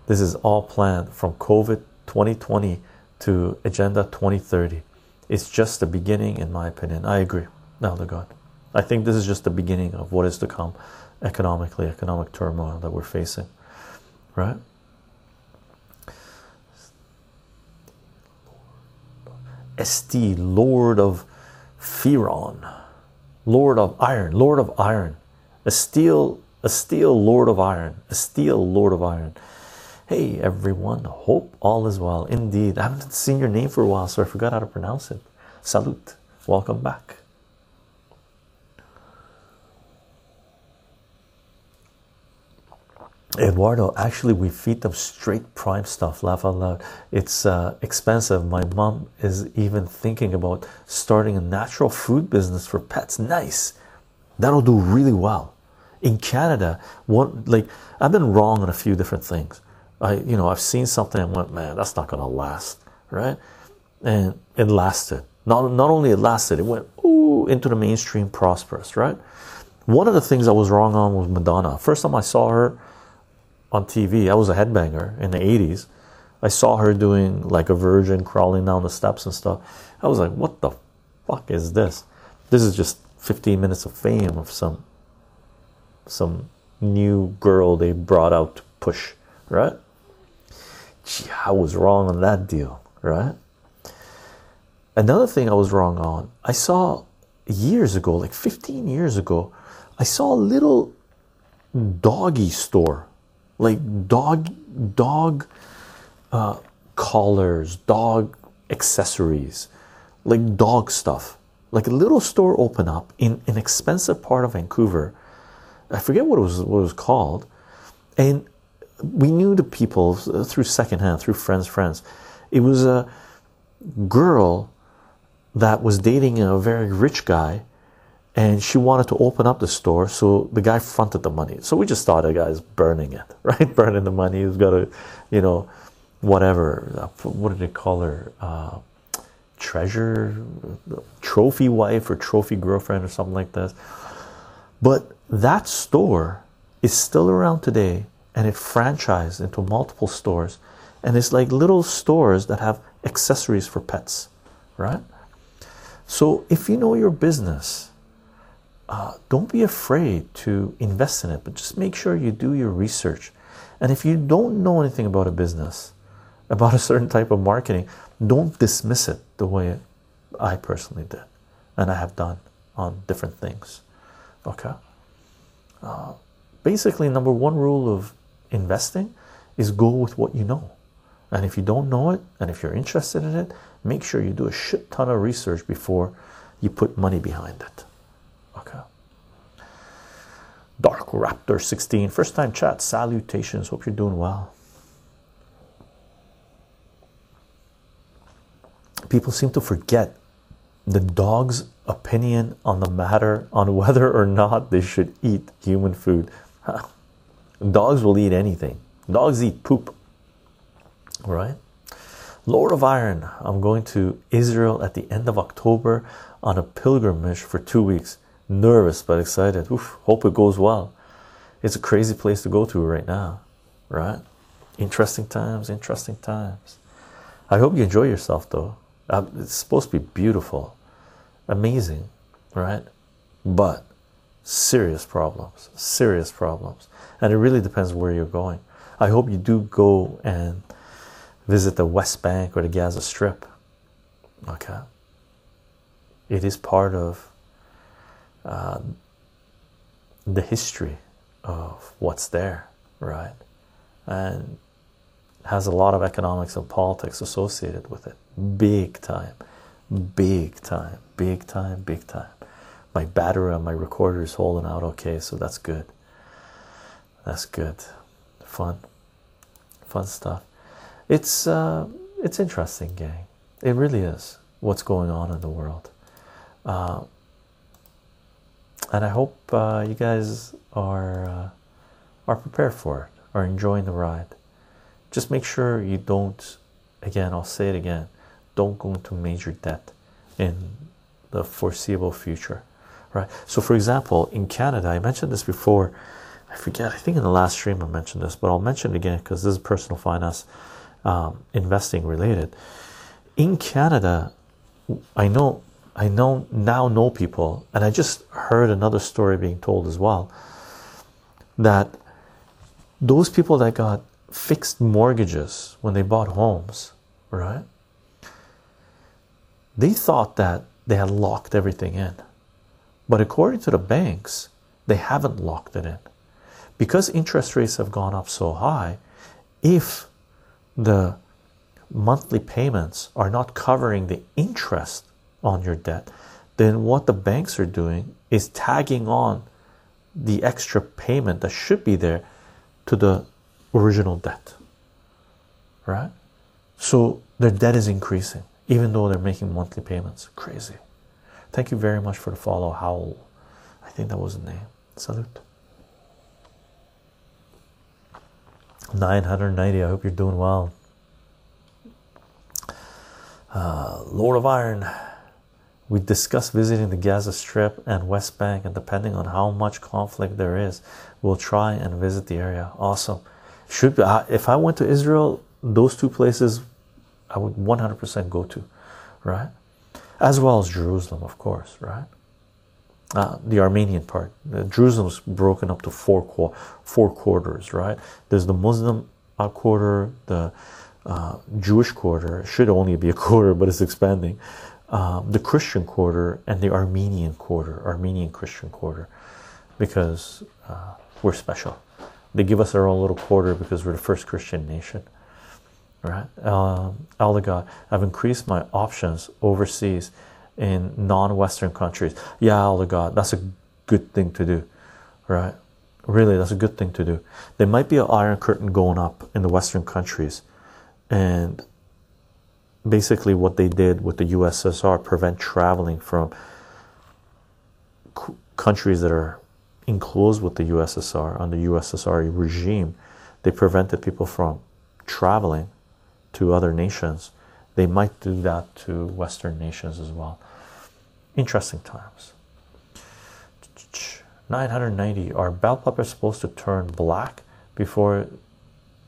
This is all planned from COVID 2020 to Agenda 2030. It's just the beginning, in my opinion. I agree, Elder God. I think this is just the beginning of what is to come economically, economic turmoil that we're facing, right? St. Lord of Firon, Lord of Iron, Lord of Iron, a steel, a steel Lord of Iron, a steel Lord of Iron. Hey everyone, hope all is well. Indeed, I haven't seen your name for a while, so I forgot how to pronounce it. Salute, welcome back. Eduardo, actually, we feed them straight prime stuff. Laugh out loud. It's uh, expensive. My mom is even thinking about starting a natural food business for pets. Nice, that'll do really well. In Canada, one like I've been wrong on a few different things. I, you know, I've seen something and went, man, that's not gonna last, right? And it lasted. Not not only it lasted, it went ooh into the mainstream, prosperous, right? One of the things I was wrong on was Madonna. First time I saw her on TV. I was a headbanger in the 80s. I saw her doing like a virgin crawling down the steps and stuff. I was like, what the fuck is this? This is just 15 minutes of fame of some some new girl they brought out to push, right? Gee, I was wrong on that deal, right? Another thing I was wrong on, I saw years ago, like 15 years ago, I saw a little doggy store like dog dog uh, collars, dog accessories, like dog stuff. Like a little store open up in an expensive part of Vancouver. I forget what it was what it was called, and we knew the people through secondhand, through friends, friends. It was a girl that was dating a very rich guy and she wanted to open up the store so the guy fronted the money. So we just thought the guy's burning it right? Burning the money. He's got a you know whatever what did they call her? Uh, treasure trophy wife or trophy girlfriend or something like this. But that store is still around today and it franchised into multiple stores. And it's like little stores that have accessories for pets right? So if you know your business uh, don't be afraid to invest in it, but just make sure you do your research. And if you don't know anything about a business, about a certain type of marketing, don't dismiss it the way I personally did, and I have done on different things. Okay. Uh, basically, number one rule of investing is go with what you know. And if you don't know it, and if you're interested in it, make sure you do a shit ton of research before you put money behind it. Dark Raptor 16, first time chat. Salutations. Hope you're doing well. People seem to forget the dog's opinion on the matter on whether or not they should eat human food. Dogs will eat anything. Dogs eat poop. Right? Lord of Iron, I'm going to Israel at the end of October on a pilgrimage for two weeks. Nervous but excited. Oof, hope it goes well. It's a crazy place to go to right now, right? Interesting times, interesting times. I hope you enjoy yourself though. Uh, it's supposed to be beautiful, amazing, right? But serious problems, serious problems. And it really depends where you're going. I hope you do go and visit the West Bank or the Gaza Strip. Okay. It is part of uh, the history of what's there, right? And has a lot of economics and politics associated with it. Big time, big time, big time, big time. My battery on my recorder is holding out okay, so that's good. That's good. Fun, fun stuff. It's uh, it's interesting, gang. It really is. What's going on in the world, uh, and I hope uh, you guys are uh, are prepared for it, are enjoying the ride. Just make sure you don't. Again, I'll say it again. Don't go into major debt in the foreseeable future, right? So, for example, in Canada, I mentioned this before. I forget. I think in the last stream I mentioned this, but I'll mention it again because this is personal finance um, investing related. In Canada, I know I know now know people, and I just heard another story being told as well that those people that got fixed mortgages when they bought homes, right? They thought that they had locked everything in, but according to the banks, they haven't locked it in because interest rates have gone up so high. If the monthly payments are not covering the interest on your debt, then what the banks are doing is tagging on the extra payment that should be there to the original debt. Right? So their debt is increasing, even though they're making monthly payments. Crazy. Thank you very much for the follow, Howl. I think that was the name. Salute. 990. I hope you're doing well. Uh, Lord of Iron, we discussed visiting the Gaza Strip and West Bank, and depending on how much conflict there is, we'll try and visit the area. Awesome. Should uh, if I went to Israel, those two places I would 100% go to, right? As well as Jerusalem, of course, right? Uh, the Armenian part. Jerusalem's broken up to four four quarters, right? There's the Muslim uh, quarter, the uh, Jewish quarter It should only be a quarter, but it's expanding. Um, the Christian quarter and the Armenian quarter, Armenian Christian quarter, because uh, we're special. They give us our own little quarter because we're the first Christian nation, right? Um, God, I've increased my options overseas in non-Western countries. Yeah, God, that's a good thing to do, right? Really, that's a good thing to do. There might be an iron curtain going up in the Western countries and basically what they did with the USSR prevent traveling from countries that are enclosed with the USSR under the USSR regime. They prevented people from traveling to other nations. They might do that to western nations as well. Interesting times. 990 are bell peppers supposed to turn black before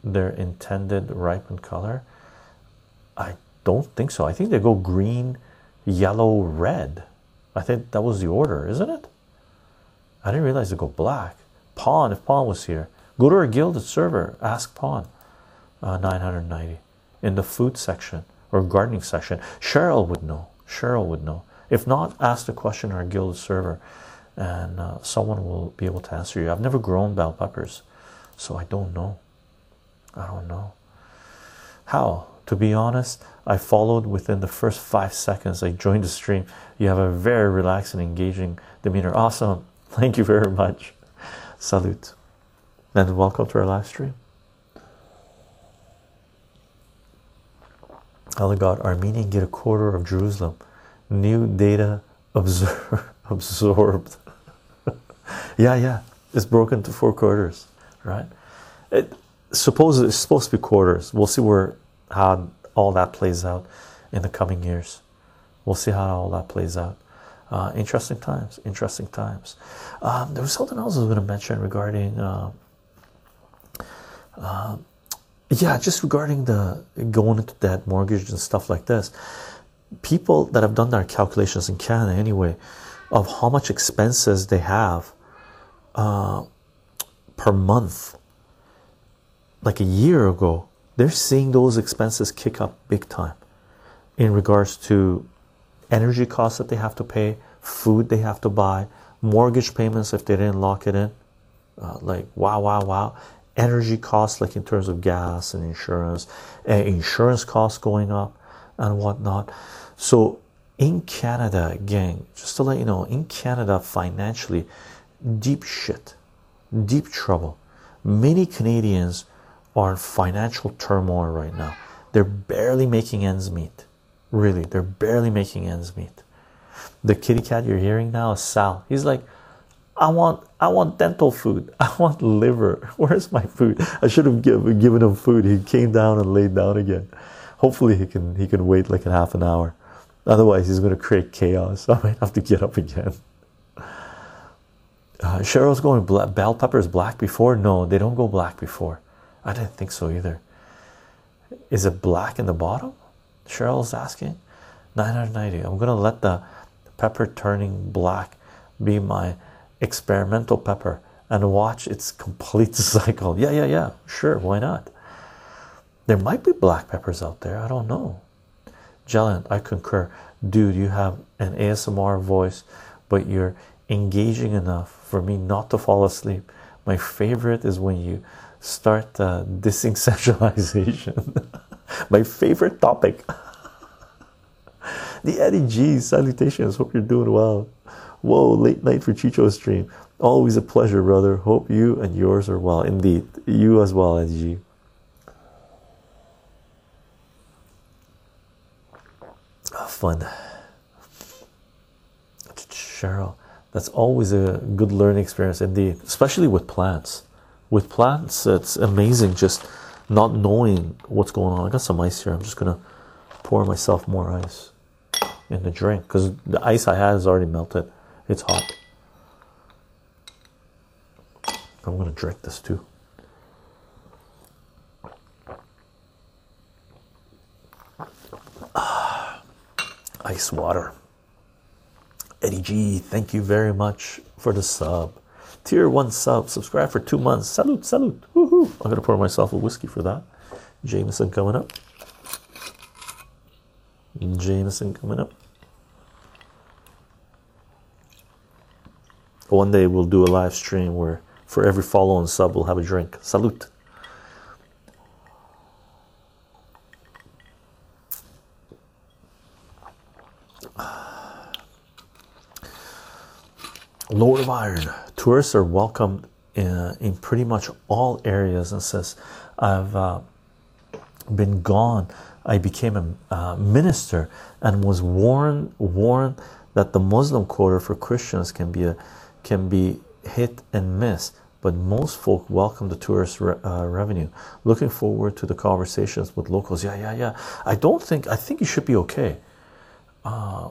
their intended ripened color? I don't think so. I think they go green, yellow, red. I think that was the order, isn't it? I didn't realize they go black. Pawn, if Pawn was here, go to our Guilded server, ask Pawn. Uh, 990 in the food section or gardening section. Cheryl would know. Cheryl would know. If not, ask the question on our Guilded server, and uh, someone will be able to answer you. I've never grown bell peppers, so I don't know. I don't know. How? To be honest, I followed within the first five seconds. I joined the stream. You have a very relaxed and engaging demeanor. Awesome. Thank you very much. Salute. And welcome to our live stream. Allah God, Armenian get a quarter of Jerusalem. New data absor absorbed. yeah, yeah. It's broken to four quarters, right? It suppose it's supposed to be quarters. We'll see where how all that plays out in the coming years. We'll see how all that plays out. Uh, interesting times, interesting times. Um, there was something else I was going to mention regarding, uh, uh, yeah, just regarding the going into debt, mortgage, and stuff like this. People that have done their calculations in Canada, anyway, of how much expenses they have uh, per month, like a year ago, they're seeing those expenses kick up big time in regards to energy costs that they have to pay, food they have to buy, mortgage payments if they didn't lock it in. Uh, like wow, wow, wow. Energy costs, like in terms of gas and insurance, uh, insurance costs going up and whatnot. So in Canada, gang, just to let you know, in Canada, financially, deep shit, deep trouble. Many Canadians are in financial turmoil right now. They're barely making ends meet. Really, they're barely making ends meet. The kitty cat you're hearing now is Sal. He's like, I want I want dental food. I want liver. Where's my food? I should have given given him food. He came down and laid down again. Hopefully he can he can wait like a half an hour. Otherwise he's gonna create chaos. I might have to get up again. Uh, Cheryl's going black, bell peppers black before? No, they don't go black before. I didn't think so either. Is it black in the bottom? Cheryl's asking. 990. I'm gonna let the pepper turning black be my experimental pepper and watch its complete cycle. Yeah, yeah, yeah. Sure, why not? There might be black peppers out there. I don't know. Jellant, I concur. Dude, you have an ASMR voice, but you're engaging enough for me not to fall asleep. My favorite is when you start uh, dissing centralization. My favorite topic. the Eddie G salutations. Hope you're doing well. Whoa, late night for Chycho stream. Always a pleasure, brother. Hope you and yours are well. Indeed, you as well, Eddie G. Oh, fun. Cheryl, that's always a good learning experience indeed, especially with plants. With plants, it's amazing just not knowing what's going on. I got some ice here. I'm just gonna pour myself more ice in the drink because the ice I had is already melted. It's hot. I'm gonna drink this too. Ah, ice water. Eddie G, thank you very much for the sub. Tier one sub, subscribe for two months. Salute, salute. Woohoo! I'm gonna pour myself a whiskey for that. Jameson coming up. Jameson coming up. One day we'll do a live stream where for every follow and sub we'll have a drink. Salute. Lord of Iron. Tourists are welcome in, in pretty much all areas and says, I've uh, been gone. I became a uh, minister and was warned warned that the Muslim quota for Christians can be a can be hit and miss. But most folk welcome the tourist re uh, revenue. Looking forward to the conversations with locals. Yeah, yeah, yeah. I don't think I think you should be okay. Uh,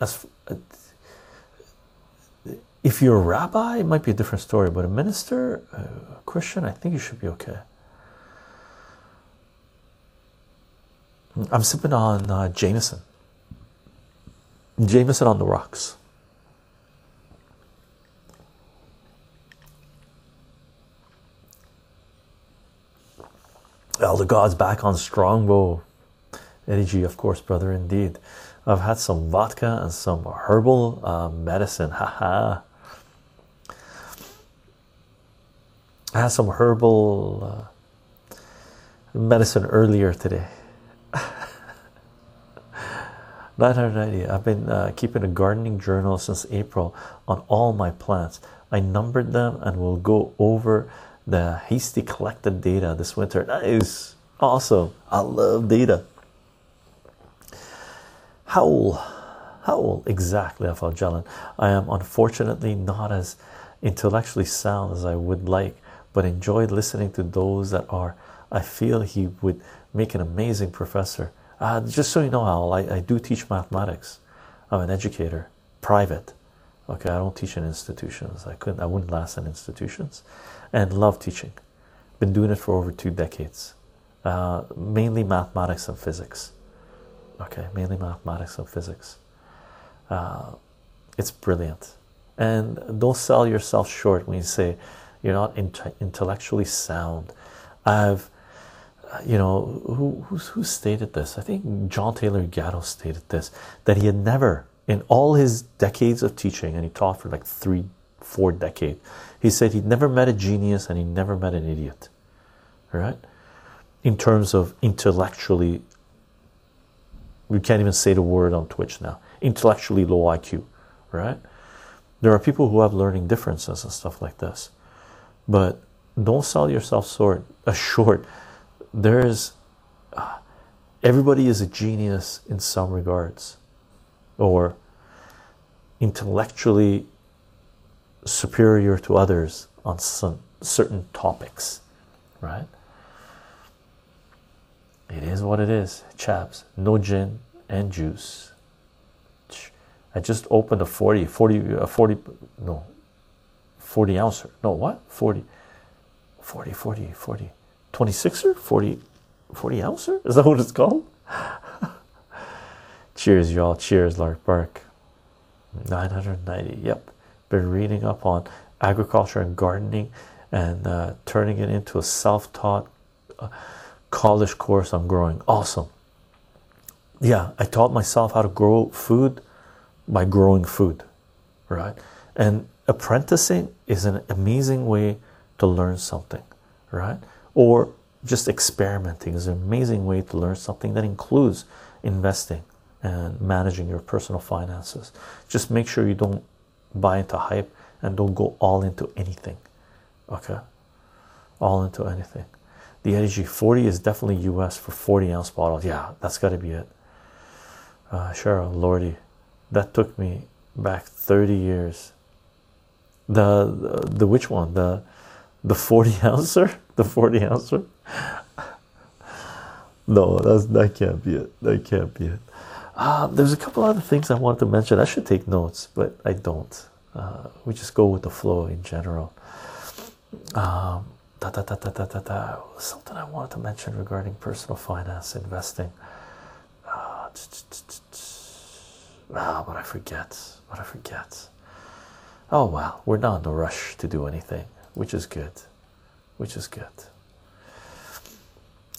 as if you're a rabbi, it might be a different story, but a minister, a Christian, I think you should be okay. I'm sipping on uh, Jameson. Jameson on the rocks. Elder God's back on Strongbow. G, of course, brother, indeed. I've had some vodka and some herbal uh, medicine. Haha. I had some herbal uh, medicine earlier today. 990. I've been uh, keeping a gardening journal since April on all my plants. I numbered them and will go over the hasty collected data this winter. Nice, awesome. I love data. Howl, How old exactly, Jalan? I am unfortunately not as intellectually sound as I would like, but enjoyed listening to those that are. I feel he would make an amazing professor. Uh, just so you know, Al, I, I do teach mathematics. I'm an educator, private. Okay, I don't teach in institutions. I couldn't. I wouldn't last in institutions, and love teaching. Been doing it for over two decades. Uh, mainly mathematics and physics. Okay, mainly mathematics and physics. Uh, it's brilliant, and don't sell yourself short when you say you're not intellectually sound. I've, you know, who who stated this? I think John Taylor Gatto stated this that he had never in all his decades of teaching, and he taught for like three, four decades. He said he'd never met a genius and he never met an idiot, right? In terms of intellectually, we can't even say the word on Twitch now. Intellectually low IQ, right? There are people who have learning differences and stuff like this, but don't sell yourself short. Short. There is, uh, everybody is a genius in some regards or intellectually superior to others on some certain topics, right? It is what it is, chaps. No gin and juice. I just opened a 40, 40, a 40, no, 40 ouncer. No, what? 40, 40, 40, 40, 26er? 40, 40 ouncer? Is that what it's called? Cheers, y'all. Cheers, Lark Bark. 990. Yep. Been reading up on agriculture and gardening and uh, turning it into a self taught uh, college course on growing. Awesome. Yeah, I taught myself how to grow food by growing food, right? And apprenticing is an amazing way to learn something, right? Or just experimenting is an amazing way to learn something that includes investing and managing your personal finances. Just make sure you don't buy into hype and don't go all into anything. Okay, all into anything. The Edgy 40 is definitely US for 40 ounce bottles. Yeah, that's got to be it. Uh, Cheryl, Lordy, that took me back 30 years. The, the the which one? The the 40 ouncer? The 40 ouncer? no, that's that can't be it. That can't be it. Uh, there's a couple other things I wanted to mention. I should take notes, but I don't. Uh, we just go with the flow in general. Um, da, da, da, da, da, da, da. Something I wanted to mention regarding personal finance investing. Uh, ah, but I forget. But I forget. Oh well, we're not in a rush to do anything, which is good. Which is good.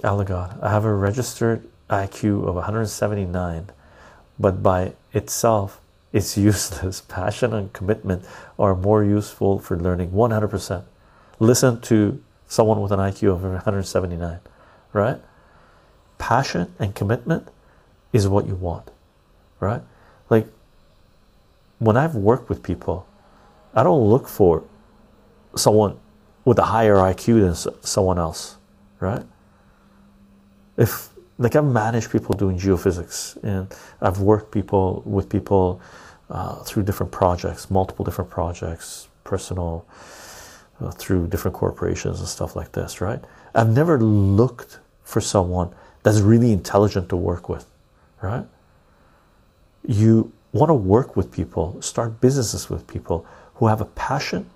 Allegon, I have a registered IQ of 179 but by itself it's useless. Passion and commitment are more useful for learning 100%. Listen to someone with an IQ of 179, right? Passion and commitment is what you want, right? Like when I've worked with people, I don't look for someone with a higher IQ than someone else, right? If like I've managed people doing geophysics and I've worked people with people uh, through different projects, multiple different projects, personal uh, through different corporations and stuff like this, right? I've never looked for someone that's really intelligent to work with, right? You want to work with people, start businesses with people who have a passion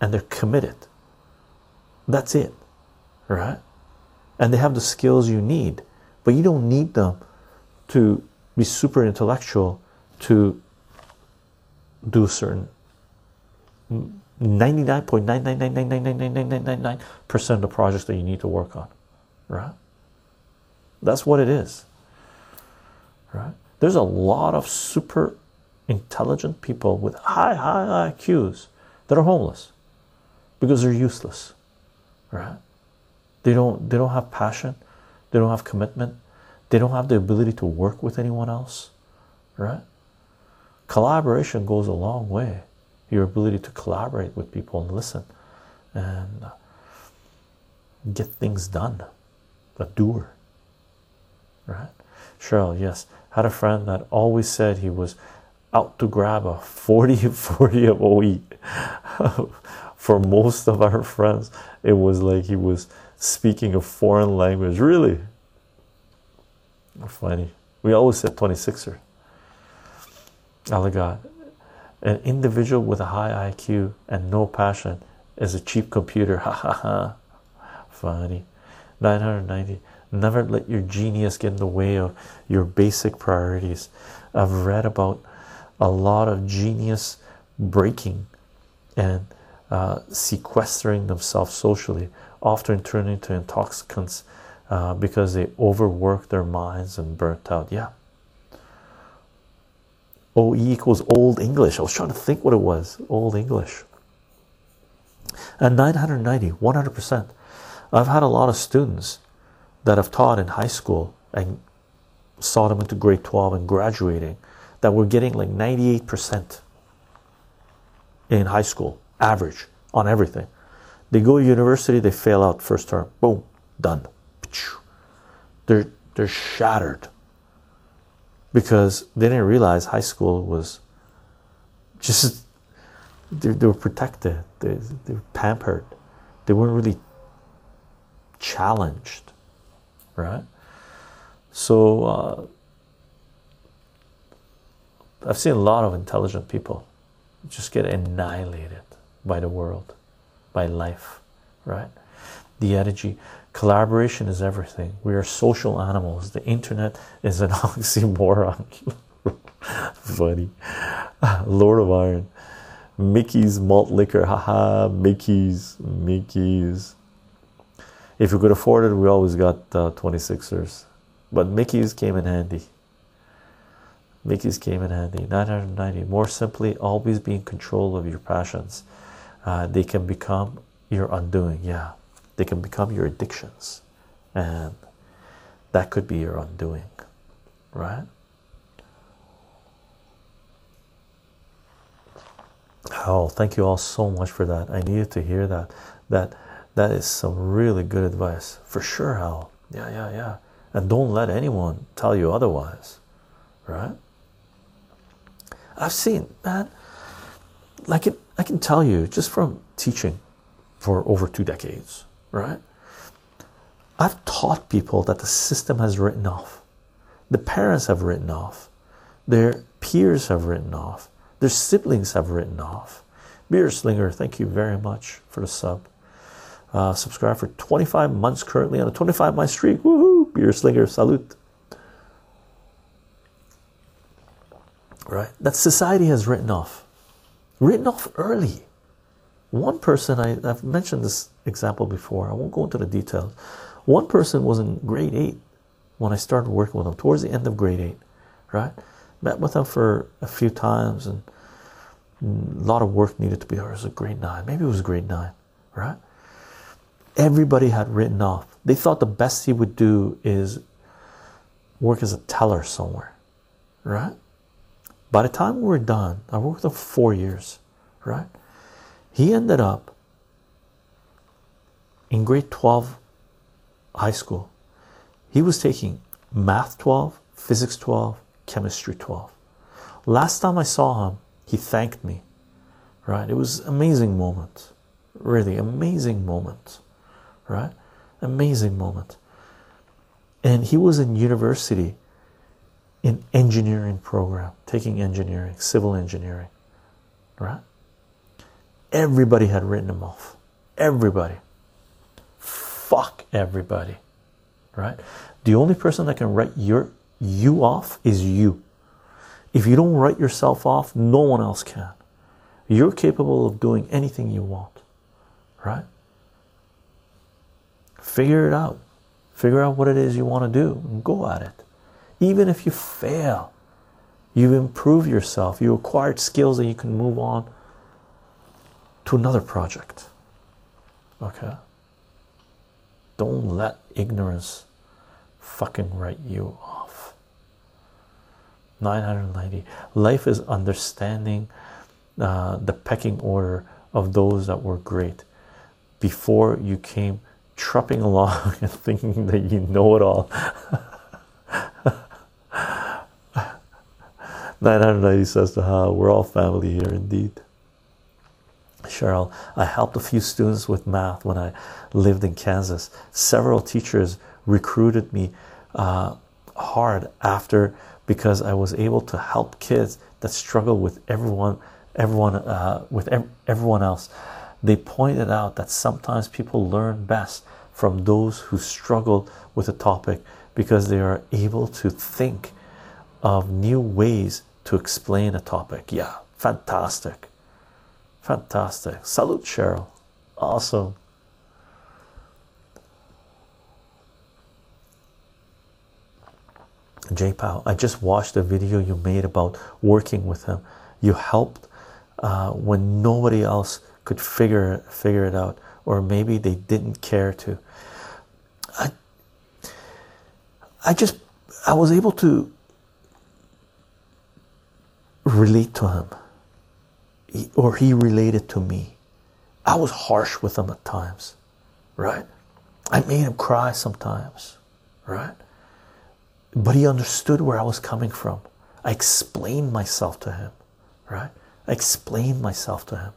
and they're committed. That's it, right? And they have the skills you need but you don't need them to be super intellectual to do certain 99.999999999% of the projects that you need to work on right that's what it is right there's a lot of super intelligent people with high high IQs that are homeless because they're useless right they don't they don't have passion they don't have commitment, they don't have the ability to work with anyone else, right? Collaboration goes a long way. Your ability to collaborate with people and listen and uh, get things done, a doer, right? Cheryl, yes, had a friend that always said he was out to grab a 40 40 of OE. For most of our friends, it was like he was speaking a foreign language. Really? Funny. We always said 26er. Allegad. An individual with a high IQ and no passion is a cheap computer. Ha ha ha. Funny. 990. Never let your genius get in the way of your basic priorities. I've read about a lot of genius breaking and uh, sequestering themselves socially, often turning to intoxicants uh, because they overwork their minds and burnt out. Yeah. OE oh, equals Old English. I was trying to think what it was. Old English. And 990, 100%. I've had a lot of students that have taught in high school and saw them into grade 12 and graduating that were getting like 98% in high school, average on everything. They go to university, they fail out first term. Boom, done. They're they're shattered because they didn't realize high school was just they, they were protected, they, they were pampered, they weren't really challenged, right? So uh, I've seen a lot of intelligent people just get annihilated by the world, by life, right? The energy, collaboration is everything. We are social animals. The internet is an oxymoron. Funny. Lord of Iron. Mickey's malt liquor. Haha, Mickey's, Mickey's. If we could afford it, we always got uh, 26ers. But Mickey's came in handy. Mickey's came in handy. 990. More simply, always be in control of your passions. Uh, they can become your undoing. Yeah, they can become your addictions, and that could be your undoing, right? Oh, thank you all so much for that. I needed to hear that. That that is some really good advice for sure, Hal. Yeah, yeah, yeah. And don't let anyone tell you otherwise, right? I've seen man, like it, I can tell you just from teaching for over two decades, right? I've taught people that the system has written off, the parents have written off, their peers have written off, their siblings have written off. Beer Slinger, thank you very much for the sub. Uh, subscribe for 25 months currently on a 25 month streak. Woohoo! Beer Slinger, salute. right? That society has written off, written off early. One person, I, I've mentioned this example before, I won't go into the details. One person was in grade eight when I started working with him, towards the end of grade eight, right? Met with him for a few times, and a lot of work needed to be done. It was a grade nine, maybe it was grade nine, right? Everybody had written off. They thought the best he would do is work as a teller somewhere, right? By the time we were done, I worked with him for four years, right? He ended up in grade 12 high school. He was taking math 12, physics 12, chemistry 12. Last time I saw him, he thanked me, right? It was amazing moment, really amazing moment, right? Amazing moment. And he was in university in engineering program, taking engineering, civil engineering, right? Everybody had written him off. Everybody. Fuck everybody, right? The only person that can write your you off is you. If you don't write yourself off, no one else can. You're capable of doing anything you want, right? Figure it out. Figure out what it is you want to do and go at it. Even if you fail, you've improved yourself, you acquired skills that you can move on to another project. Okay? Don't let ignorance fucking write you off. 990. Life is understanding uh, the pecking order of those that were great before you came trupping along and thinking that you know it all. 990 says to how we're all family here indeed. Cheryl, I helped a few students with math when I lived in Kansas. Several teachers recruited me uh, hard after because I was able to help kids that struggle with everyone, everyone, uh, with ev everyone else. They pointed out that sometimes people learn best from those who struggle with a topic because they are able to think of new ways to explain a topic. Yeah, fantastic. Fantastic. Salute, Cheryl. Awesome. J Powell, I just watched a video you made about working with him. You helped uh, when nobody else could figure figure it out, or maybe they didn't care to. I I just I was able to relate to him, or he related to me. I was harsh with him at times, right? I made him cry sometimes, right? But he understood where I was coming from. I explained myself to him, right? I explained myself to him.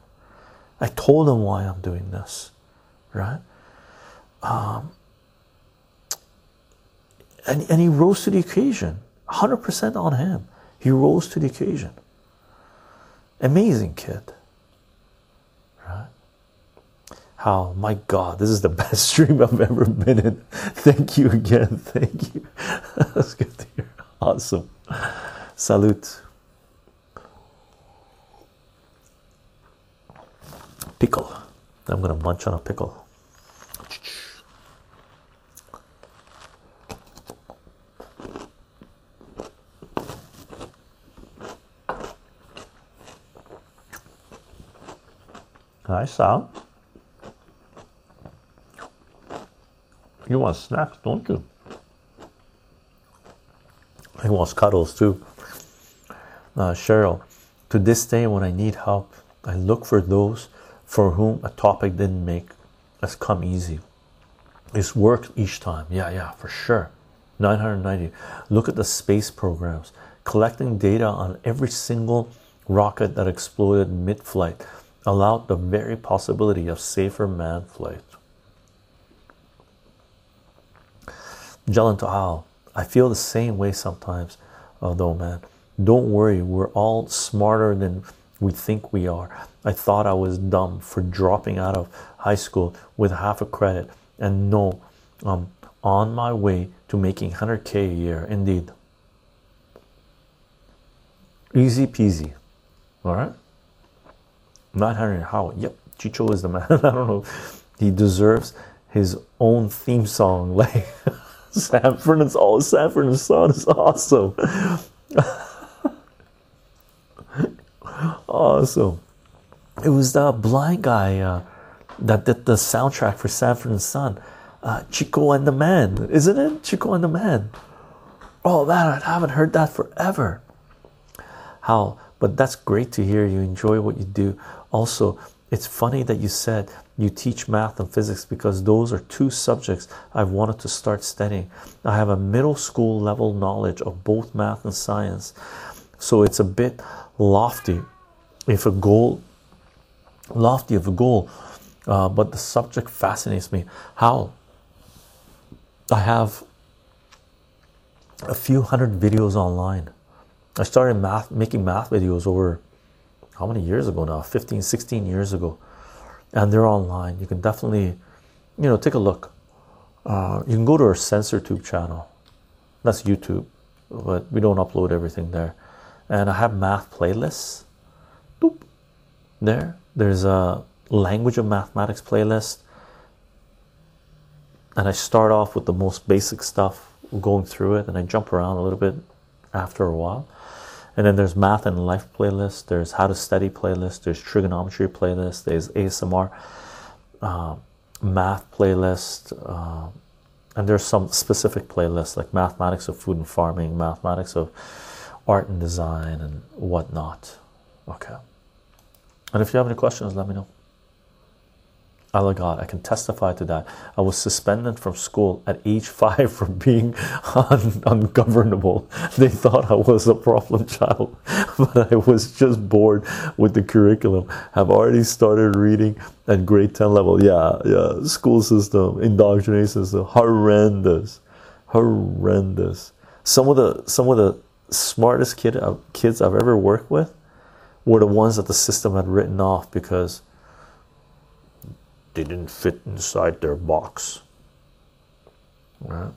I told him why I'm doing this, right? Um, and, and he rose to the occasion 100% on him. He rose to the occasion. Amazing kid, right? How, my God, this is the best stream I've ever been in. Thank you again. Thank you. That's good to hear. Awesome. Salute. Pickle. I'm gonna munch on a pickle. Nice sound. You want snacks, don't you? He wants cuddles too. Uh, Cheryl, to this day, when I need help, I look for those for whom a topic didn't make us come easy. It's worked each time. Yeah, yeah, for sure. 990. Look at the space programs, collecting data on every single rocket that exploded mid flight allowed the very possibility of safer manned flight. Jalan Tahal, I feel the same way sometimes, although, man. Don't worry, we're all smarter than we think we are. I thought I was dumb for dropping out of high school with half a credit, and no, I'm on my way to making 100k a year. Indeed, easy peasy. All right. 900 how yep chycho is the man. I don't know. He deserves his own theme song. Like sanford and all sanford and son is awesome. Awesome. It was the blind guy uh, that did the soundtrack for sanford and son. Uh, chico and the man isn't it? Chico and the man. Oh man i haven't heard that forever. How but that's great to hear you enjoy what you do also it's funny that you said you teach math and physics because those are two subjects I've wanted to start studying. I have a middle school level knowledge of both math and science, so it's a bit lofty if a goal, lofty of a goal, uh, but the subject fascinates me. How I have a few hundred videos online. I started math making math videos over how many years ago now? 15 16 years ago. And they're online. You can definitely you know take a look. Uh, you can go to our CensorTube channel. That's youtube but we don't upload everything there. And i have math playlists. Boop. there. There's a language of mathematics playlist. And i start off with the most basic stuff going through it and i jump around a little bit after a while and then there's math and life playlist there's how to study playlist there's trigonometry playlist there's asmr uh, math playlist uh, and there's some specific playlists like mathematics of food and farming mathematics of art and design and whatnot. Okay. And if you have any questions let me know Allah God, I can testify to that. I was suspended from school at age five for being un- ungovernable. They thought I was a problem child, but I was just bored with the curriculum. Have already started reading at grade 10 level. Yeah, yeah, school system, indoctrination system, horrendous, horrendous. Some of the some of the smartest kid uh, kids I've ever worked with were the ones that the system had written off because they didn't fit inside their box. Right?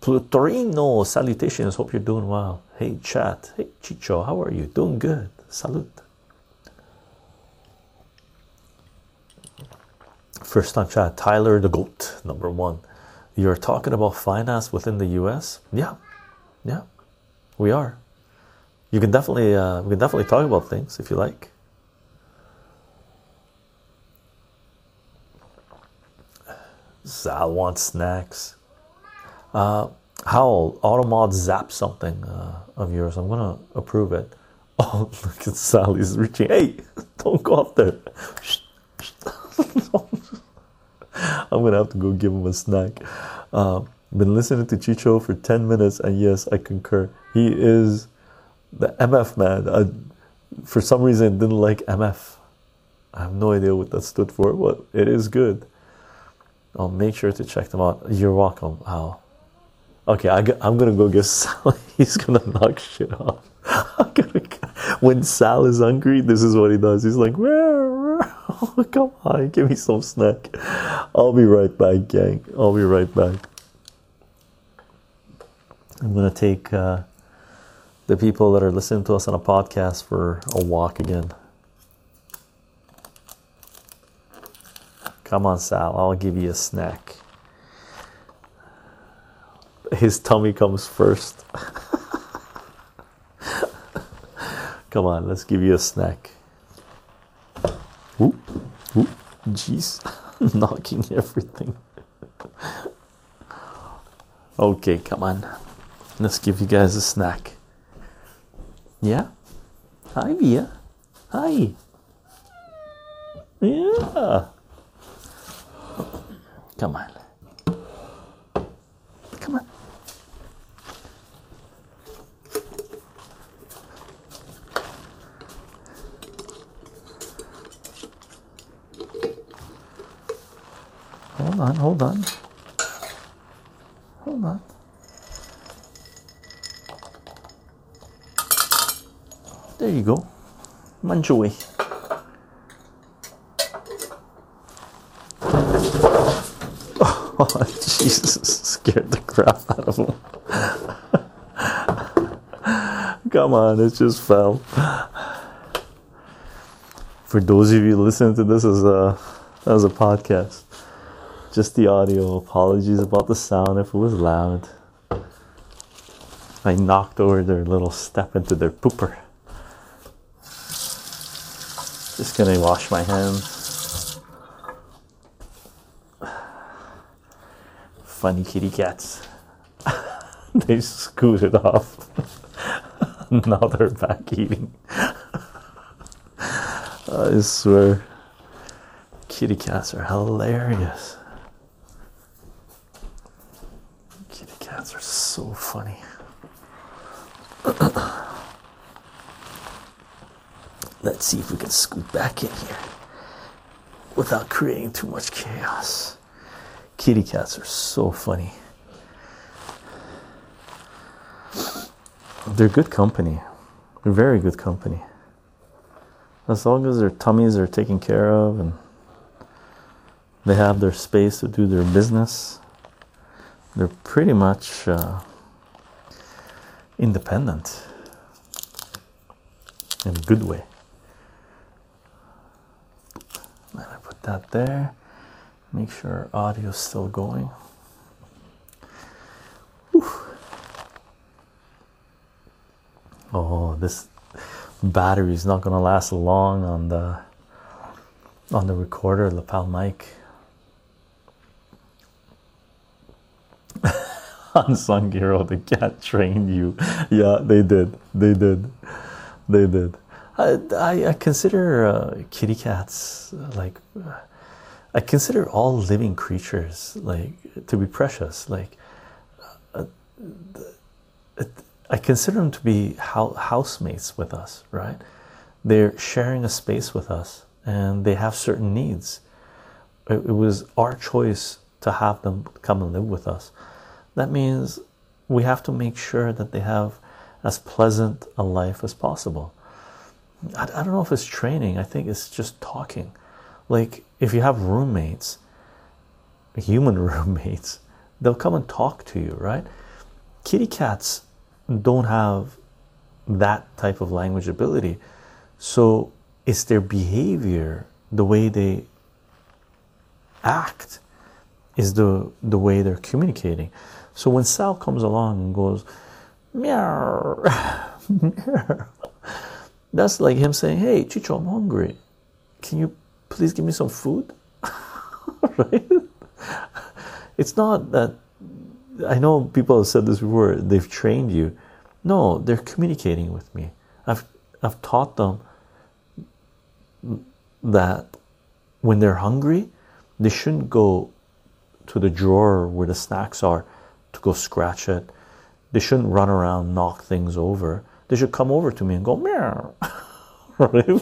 Plutorino, salutations. Hope you're doing well. Hey, chat. Hey, Chycho, how are you? Doing good. Salute. First time chat. Tyler the Goat, number one. You're talking about finance within the US? Yeah, yeah, we are. You can definitely, uh, we can definitely talk about things if you like. Zal wants snacks. Uh, Howl, Automod zap something uh, of yours. I'm gonna approve it. Oh, look at Sally's reaching. Hey, don't go up there. I'm gonna have to go give him a snack. Uh, been listening to Chycho for 10 minutes, and yes, I concur. He is the MF man. I, for some reason, didn't like MF. I have no idea what that stood for, but it is good. I'll make sure to check them out. You're welcome, Al. Okay, I am gonna go get Sal. He's gonna knock shit off. when Sal is hungry, this is what he does. He's like, oh, come on, give me some snack. I'll be right back, gang. I'll be right back. I'm gonna take uh, the people that are listening to us on a podcast for a walk again. Come on, Sal, I'll give you a snack. His tummy comes first. Come on, let's give you a snack. Ooh, ooh, jeez, knocking everything. okay, come on, let's give you guys a snack. Yeah, hi, Via. Hi. Yeah. Come on. Come on. Hold on, hold on. Hold on. There you go. Munch away. Oh, Jesus, scared the crap out of him. Come on, it just fell. For those of you listening to this as a as a podcast, just the audio. Apologies about the sound if it was loud. I knocked over their little step into their pooper. Just gonna wash my hands. Funny kitty cats. they scooted off. now they're back eating. I swear, kitty cats are hilarious. Kitty cats are so funny. Let's see if we can scoot back in here without creating too much chaos. Kitty cats are so funny. They're good company. They're very good company. As long as their tummies are taken care of and they have their space to do their business, they're pretty much uh, independent in a good way. And I put that there make sure audio is still going. Whew. oh this battery is not going to last long on the on the recorder lapel mic. Unsung hero the cat trained you. Yeah they did. They did. They did. I, I, I consider uh, kitty cats like I consider all living creatures like to be precious. Like uh, I consider them to be housemates with us, right? They're sharing a space with us, and they have certain needs. It, it was our choice to have them come and live with us. That means we have to make sure that they have as pleasant a life as possible. I, I don't know if it's training, I think it's just talking. Like, if you have roommates, human roommates, they'll come and talk to you, right? Kitty cats don't have that type of language ability, so it's their behavior, the way they act, is the the way they're communicating. So when Sal comes along and goes, meow, that's like him saying, Hey, Chycho, I'm hungry. Can you please give me some food? right? It's not that I know people have said this before, they've trained you. No, they're communicating with me. I've I've taught them that when they're hungry, they shouldn't go to the drawer where the snacks are to go scratch it. They shouldn't run around, knock things over. They should come over to me and go meow. right?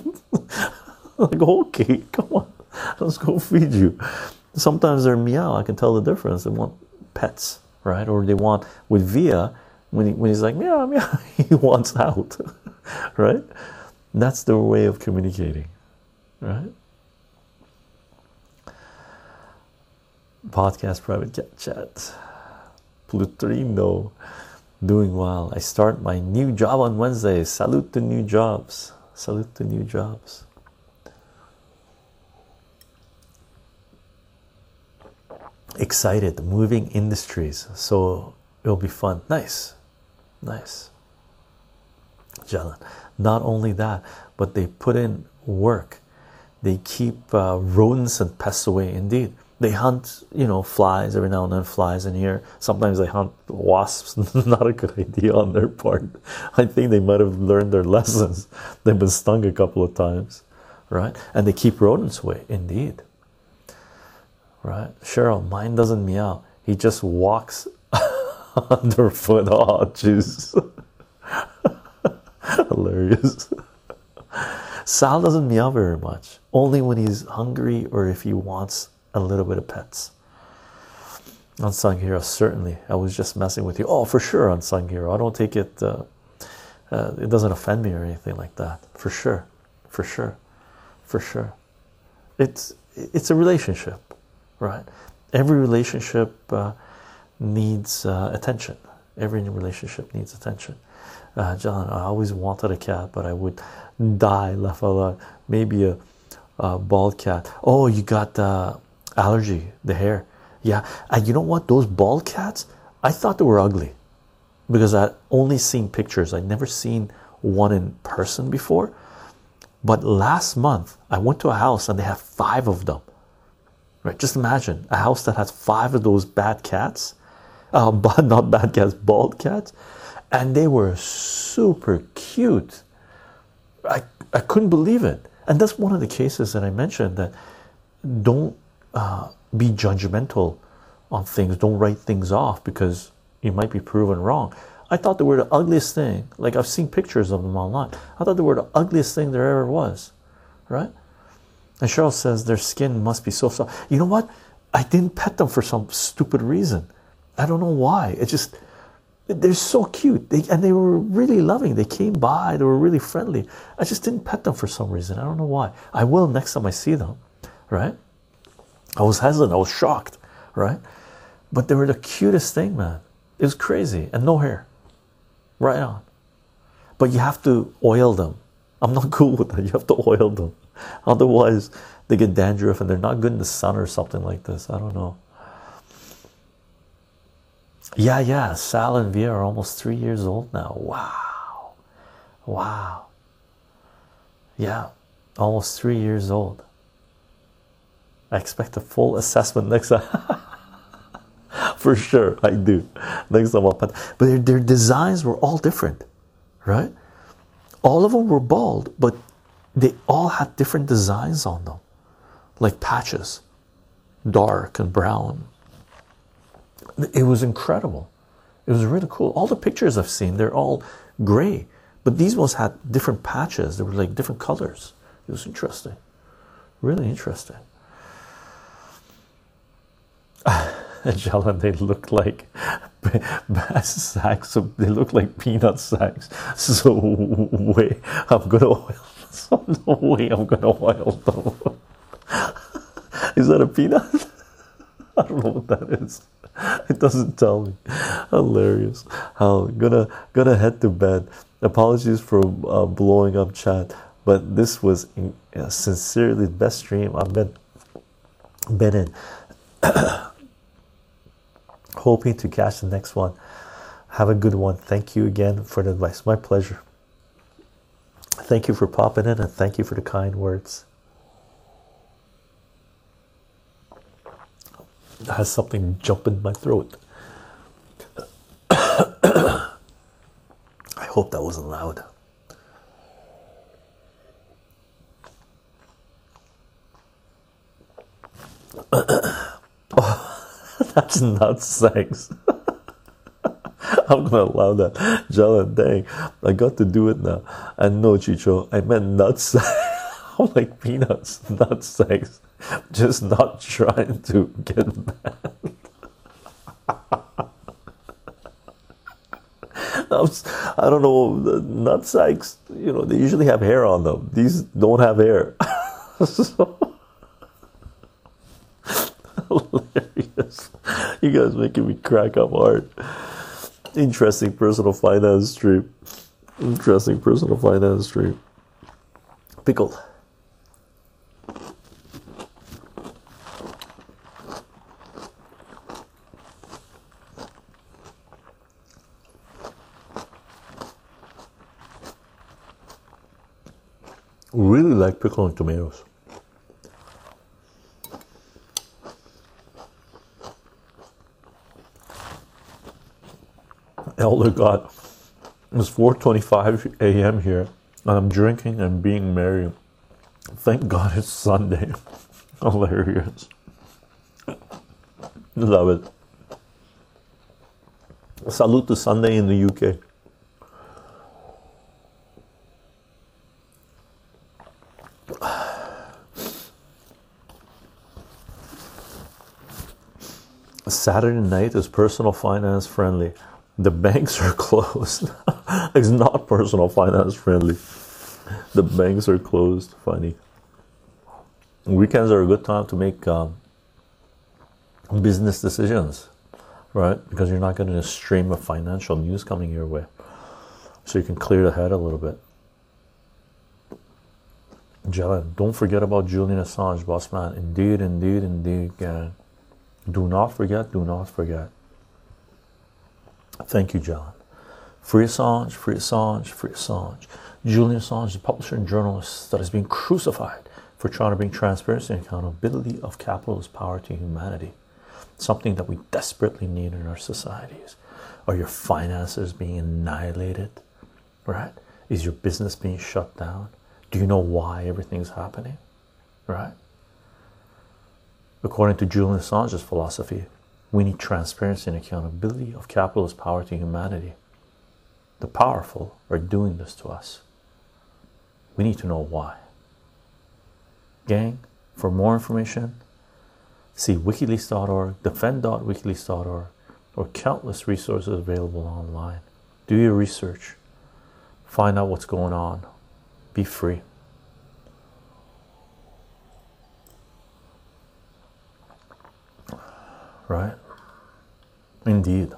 like, okay, come on, let's go feed you. Sometimes they're meow, I can tell the difference. They want pets, right? Or they want with Via, when, he, when he's like meow, meow, he wants out, right? That's their way of communicating, right? Podcast private chat. Plutrino doing well. I start my new job on Wednesday. Salute to new jobs. Salute to new jobs. Excited, moving industries. So it'll be fun. Nice, nice. Jalen. Not only that, but they put in work. They keep uh, rodents and pests away. Indeed, they hunt you know flies every now and then flies in here sometimes they hunt wasps not a good idea on their part i think they might have learned their lessons they've been stung a couple of times right and they keep rodents away indeed right cheryl mine doesn't meow he just walks underfoot oh jeez hilarious sal doesn't meow very much only when he's hungry or if he wants a little bit of pets. Unsung hero, certainly. I was just messing with you. Oh, for sure, unsung hero. I don't take it. Uh, uh, it doesn't offend me or anything like that. For sure, for sure, for sure. It's it's a relationship, right? Every relationship uh, needs uh, attention. Every relationship needs attention. Uh, John, I always wanted a cat, but I would die left alone. Maybe a, a bald cat. Oh, you got uh, allergy the hair yeah and you know what those bald cats i thought they were ugly because i only seen pictures i'd never seen one in person before but last month i went to a house and they have five of them right just imagine a house that has five of those bad cats uh, but not bad cats bald cats and they were super cute i i couldn't believe it and that's one of the cases that i mentioned that don't uh, be judgmental on things. Don't write things off because you might be proven wrong. I thought they were the ugliest thing. Like I've seen pictures of them online. I thought they were the ugliest thing there ever was, right? And Cheryl says their skin must be so soft. You know what? I didn't pet them for some stupid reason. I don't know why. It just they're so cute. They and they were really loving. They came by. They were really friendly. I just didn't pet them for some reason. I don't know why. I will next time I see them, right? I was hesitant, I was shocked, right? But they were the cutest thing, man. It was crazy and no hair, right on. But you have to oil them. I'm not cool with that. You have to oil them, otherwise, they get dandruff and they're not good in the sun or something like this. I don't know. Yeah, yeah. Sal and Via are almost three years old now. Wow, wow. Yeah, almost three years old. I expect a full assessment next time. For sure, I do. Next time I'll but their, their designs were all different, right? all of them were bald, but they all had different designs on them, like patches, dark and brown. It was incredible. It was really cool. All the pictures I've seen, they're all gray, but these ones had different patches. They were like different colors. It was interesting, really interesting. Jalen, they look like sacks. They look like peanut sacks. So way I'm gonna oil. So no way I'm gonna oil them. Is that a peanut? I don't know what that is. It doesn't tell me. Hilarious. How gonna gonna head to bed. Apologies for uh, blowing up chat, but this was uh, sincerely the best stream I've been been in. Hoping to catch the next one. Have a good one. Thank you again for the advice. My pleasure. Thank you for popping in and thank you for the kind words. I has something jump in my throat. I hope that wasn't loud. oh, That's not sex. I'm gonna allow that. Jalan, dang, I got to do it now. And no, Chycho, I meant nuts. I'm like peanuts, not sex. Just not trying to get mad. I don't know, nut sacks, you know, they usually have hair on them. These don't have hair. so, hilarious. You guys making me crack up hard. Interesting personal finance stream. Interesting personal finance stream. Pickled. Really like pickled tomatoes. Elder God, it's 4:25 a.m. here, and I'm drinking and being merry. Thank God it's Sunday. Hilarious. Love it. Salute to Sunday in the UK. Saturday night is personal finance friendly. The banks are closed. it's not personal finance friendly. The banks are closed. Funny. Weekends are a good time to make um, business decisions, right? Because you're not getting a stream of financial news coming your way. So you can clear the head a little bit. Jalen, don't forget about Julian Assange, boss man. Indeed, indeed, indeed, gang. Do not forget, do not forget. Thank you, John. Free Assange, free Assange, free Assange. Julian Assange, the publisher and journalist that has been crucified for trying to bring transparency and accountability of capitalist power to humanity. Something that we desperately need in our societies. Are your finances being annihilated? Right? Is your business being shut down? Do you know why everything's happening? Right? According to Julian Assange's philosophy, we need transparency and accountability of capitalist power to humanity. The powerful are doing this to us. We need to know why. Gang, for more information, see wikileaks.org, defend.wikileaks.org, or countless resources available online. Do your research, find out what's going on, be free. Right? Indeed.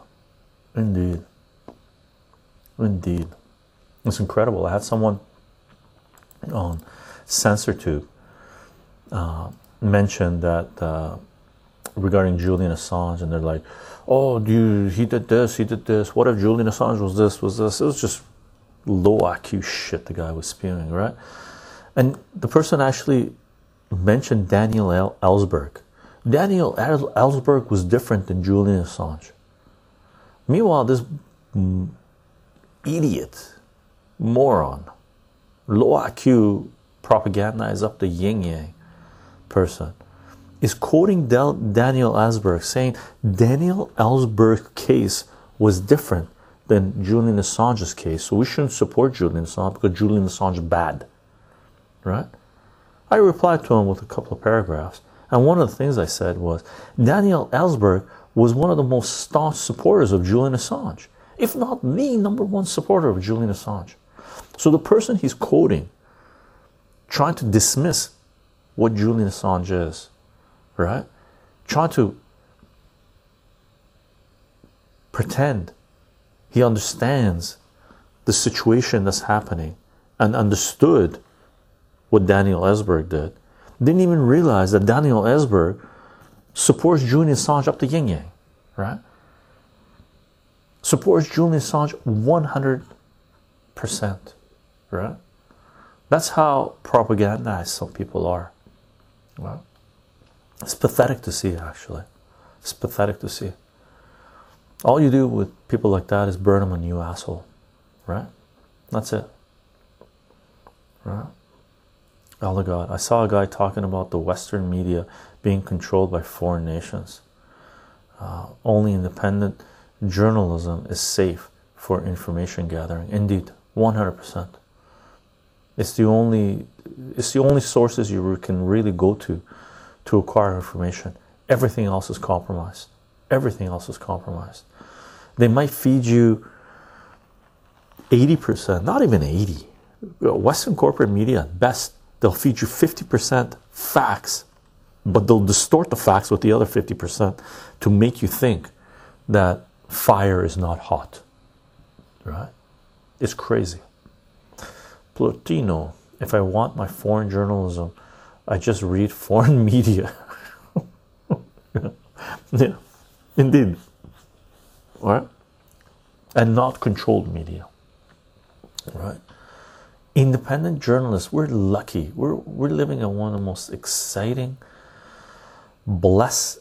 Indeed. Indeed. It's incredible. I had someone on CensorTube uh, mention that uh, regarding Julian Assange, and they're like, "Oh, dude, he did this, he did this. What if Julian Assange was this, was this?" It was just low IQ shit the guy was spewing, right? And the person actually mentioned Daniel El- Ellsberg. Daniel El- Ellsberg was different than Julian Assange. Meanwhile, this idiot, moron, low IQ propaganda is up the yin yang person is quoting Del- Daniel Ellsberg saying Daniel Ellsberg's case was different than Julian Assange's case, so we shouldn't support Julian Assange because Julian Assange bad, right? I replied to him with a couple of paragraphs, and one of the things I said was Daniel Ellsberg was one of the most staunch supporters of Julian Assange, if not the number one supporter of Julian Assange. So the person he's quoting, trying to dismiss what Julian Assange is, right? Trying to pretend he understands the situation that's happening and understood what Daniel Ellsberg did. Didn't even realize that Daniel Ellsberg supports Julian Assange up to yin yang, right? Supports Julian Assange 100%, right? That's how propagandized some people are. Well, it's pathetic to see, actually. It's pathetic to see. All you do with people like that is burn them a new asshole, right? That's it, right? Oh God, I saw a guy talking about the Western media being controlled by foreign nations. Uh, only independent journalism is safe for information gathering. Indeed, 100%. It's the only it's the only sources you can really go to to acquire information. Everything else is compromised. Everything else is compromised. They might feed you 80%, not even 80. Western corporate media best, they'll feed you 50% facts, but they'll distort the facts with the other 50% to make you think that fire is not hot. Right? It's crazy. Plutino, if I want my foreign journalism, I just read foreign media. yeah, indeed. Right? And not controlled media. Right? Independent journalists, we're lucky. We're we're living in one of the most exciting, blessed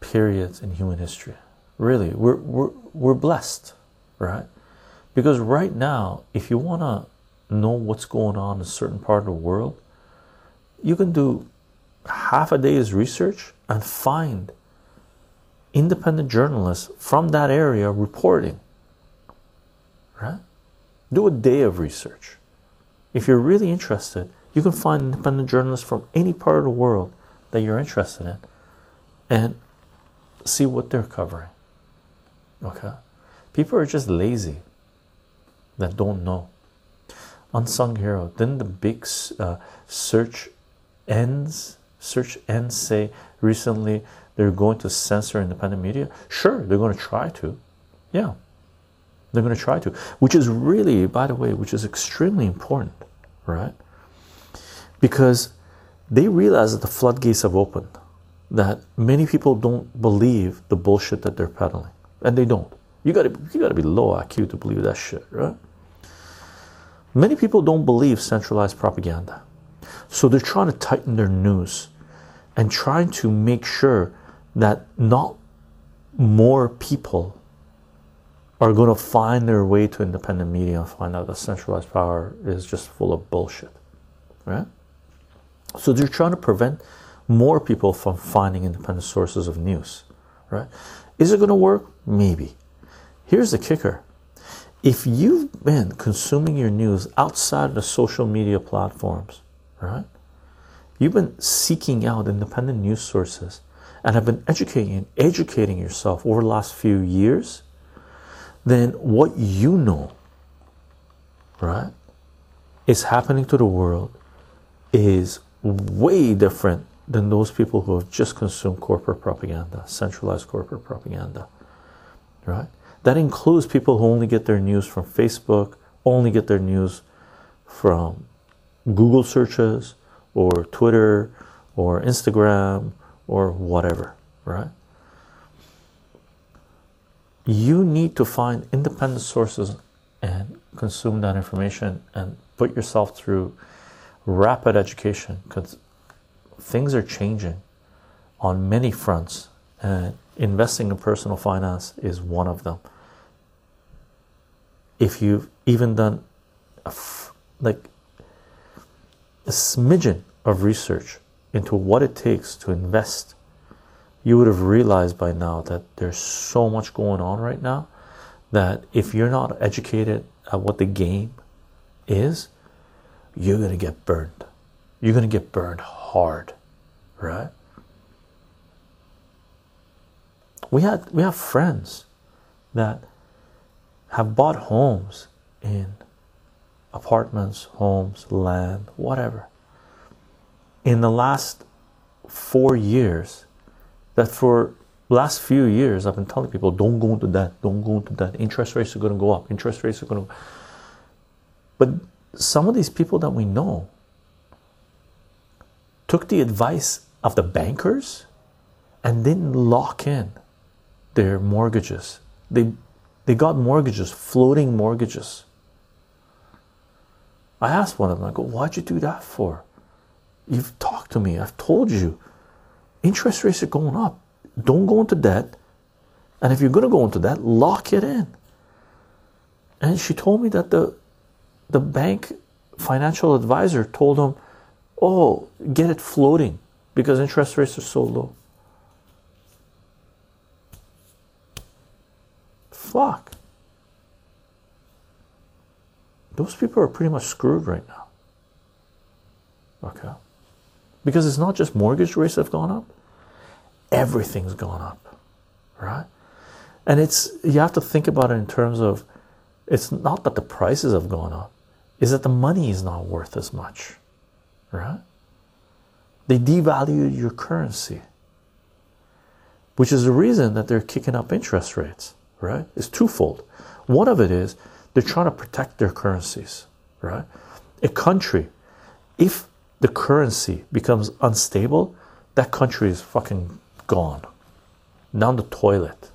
periods in human history. Really, we're we're we're blessed, right? Because right now, if you want to know what's going on in a certain part of the world, you can do half a day's research and find independent journalists from that area reporting. Right? Do a day of research. If you're really interested, you can find independent journalists from any part of the world that you're interested in and see what they're covering. Okay? People are just lazy that don't know. Unsung hero. Didn't the big uh, search ends search ends say recently they're going to censor independent media. Sure they're going to try to. Yeah. They're going to try to which is really by the way which is extremely important right? Because they realize that the floodgates have opened that many people don't believe the bullshit that they're peddling and they don't you got to you got to be low IQ to believe that shit right Many people don't believe centralized propaganda. So they're trying to tighten their news and trying to make sure that not more people are going to find their way to independent media and find out that centralized power is just full of bullshit. Right? So they're trying to prevent more people from finding independent sources of news. Right? Is it going to work? Maybe. Here's the kicker if you've been consuming your news outside of the social media platforms, right? You've been seeking out independent news sources and have been educating educating yourself over the last few years, then what you know, right, is happening to the world is way different than those people who have just consumed corporate propaganda, centralized corporate propaganda, right? That includes people who only get their news from Facebook, only get their news from Google searches or Twitter or Instagram or whatever, right? You need to find independent sources and consume that information and put yourself through rapid education things are changing on many fronts and investing in personal finance is one of them if you've even done like a smidgen of research into what it takes to invest, you would have realized by now that there's so much going on right now that if you're not educated at what the game is, you're going to get burned. You're going to get burned hard, right? We had we have friends that have bought homes in apartments, homes, land, whatever. In the last four years, that for last few years I've been telling people don't go into that, don't go into that. Interest rates are going to go up. Interest rates are going to. But some of these people that we know took the advice of the bankers and didn't lock in their mortgages. They they got mortgages, floating mortgages. I asked one of them, I go, why'd you do that for? You've talked to me, I've told you. Interest rates are going up. Don't go into debt. And if you're to go into debt, lock it in. And she told me that the the bank financial advisor told him, "Oh, get it floating because interest rates are so low." Fuck. Those people are pretty much screwed right now. Okay. Because it's not just mortgage rates have gone up, everything's gone up, right? And it's you have to think about it in terms of it's not that the prices have gone up, is that the money is not worth as much, right? They devalued your currency, which is the reason that they're kicking up interest rates, right? It's twofold. One of it is they're trying to protect their currencies, right? A country, if the currency becomes unstable, that country is fucking gone down the toilet.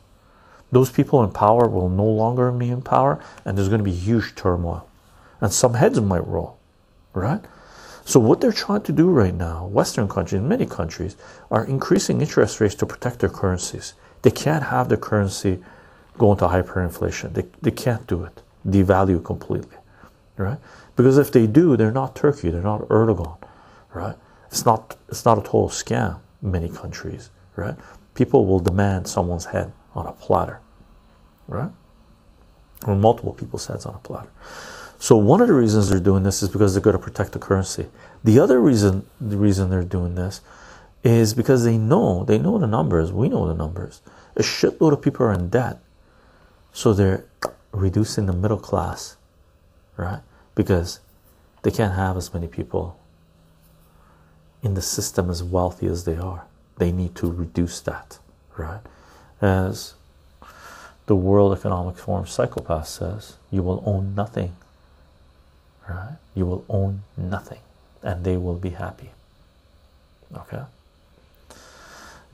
Those people in power will no longer be in power, and there's going to be huge turmoil, and some heads might roll, right? So what they're trying to do right now, Western countries, many countries, are increasing interest rates to protect their currencies. They can't have their currency go into hyperinflation. They, they can't do it devalue completely, right? Because if they do, they're not Turkey, they're not Erdogan, right? It's not it's not a total scam. Many countries, right? People will demand someone's head on a platter, right? Or multiple people's heads on a platter. So one of the reasons they're doing this is because they're going to protect the currency. The other reason the reason they're doing this is because they know they know the numbers. We know the numbers. A shitload of people are in debt, so they're reducing the middle class, right? Because they can't have as many people in the system as wealthy as they are. They need to reduce that, right? As the World Economic Forum psychopath says, you will own nothing, right? You will own nothing, and they will be happy. Okay.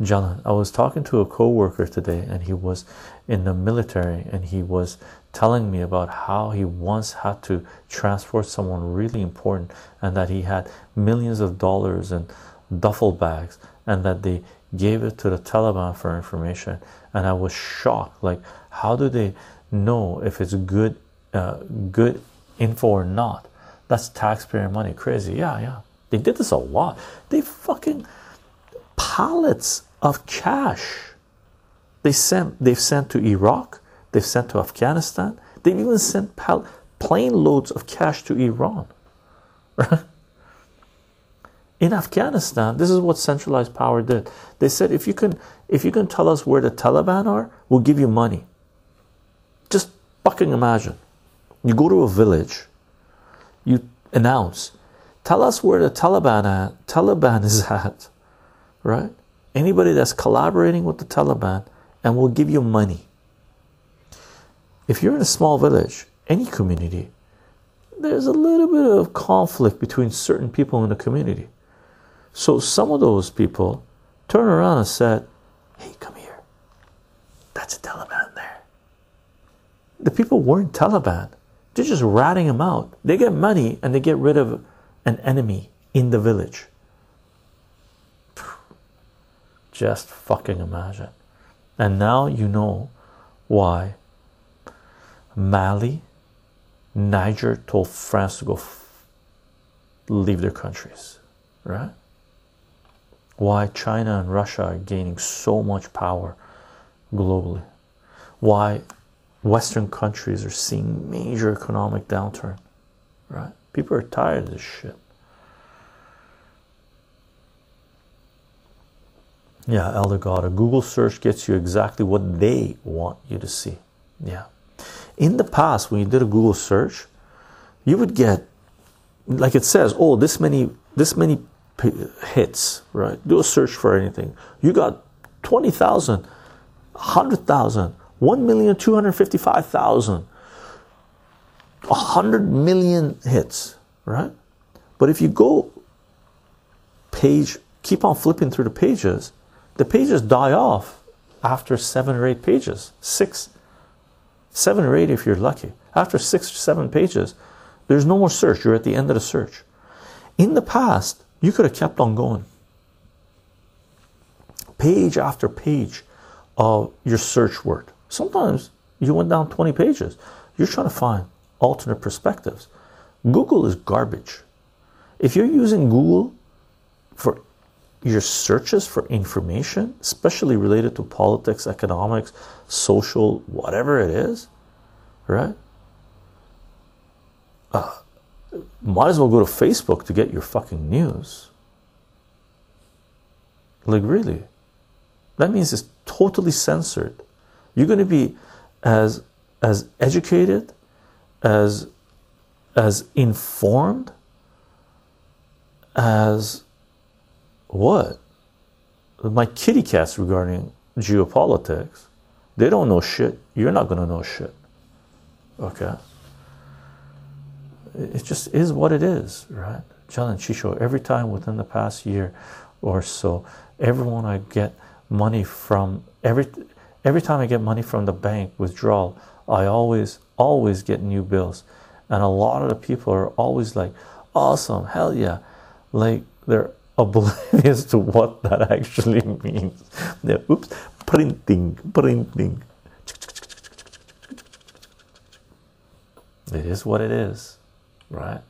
John, I was talking to a co-worker today, and he was in the military, and he was telling me about how he once had to transport someone really important, and that he had millions of dollars in duffel bags, and that they gave it to the Taliban for information. And I was shocked. Like, how do they know if it's good, uh, good info or not? That's taxpayer money. Crazy. Yeah, yeah. They did this a lot. They fucking pallets of cash. They sent they've sent to Iraq, they've sent to Afghanistan, they've even sent pal- plane loads of cash to Iran. In Afghanistan, this is what centralized power did. They said if you can if you can tell us where the Taliban are, we'll give you money. Just fucking imagine. You go to a village, you announce, tell us where the Taliban at, Taliban is at right? Anybody that's collaborating with the Taliban and we'll give you money. If you're in a small village, any community, there's a little bit of conflict between certain people in the community. So some of those people turn around and said, Hey, come here. That's a Taliban there. The people weren't Taliban. They're just ratting them out. They get money and they get rid of an enemy in the village. Just fucking imagine. And now you know why Mali, Niger told France to go leave their countries, right? Why China and Russia are gaining so much power globally, why Western countries are seeing major economic downturn, right? People are tired of this shit. Yeah, Elder God, a Google search gets you exactly what they want you to see. Yeah. In the past, when you did a Google search, you would get, like it says, oh, this many, this many hits, right? Do a search for anything. You got 20,000, 100,000, 1,255,000, 100 million hits, right? But if you go page, keep on flipping through the pages, the pages die off after seven or eight pages, six, seven or eight if you're lucky. After six or seven pages, there's no more search. You're at the end of the search. In the past, you could have kept on going. Page after page of your search word. Sometimes you went down 20 pages. You're trying to find alternate perspectives. Google is garbage. If you're using Google for your searches for information, especially related to politics, economics, social, whatever it is, right? Uh, might as well go to Facebook to get your fucking news. Like, really? That means it's totally censored. You're going to be as as educated, as as informed as what? My kitty cats regarding geopolitics, they don't know shit. You're not going to know shit. Okay? It just is what it is, right? John and every time within the past year or so, everyone I get money from, every every time I get money from the bank withdrawal, I always, always get new bills. And a lot of the people are always like, awesome, hell yeah. Like they're oblivious to what that actually means. Yeah, oops, printing, printing. It is what it is, right?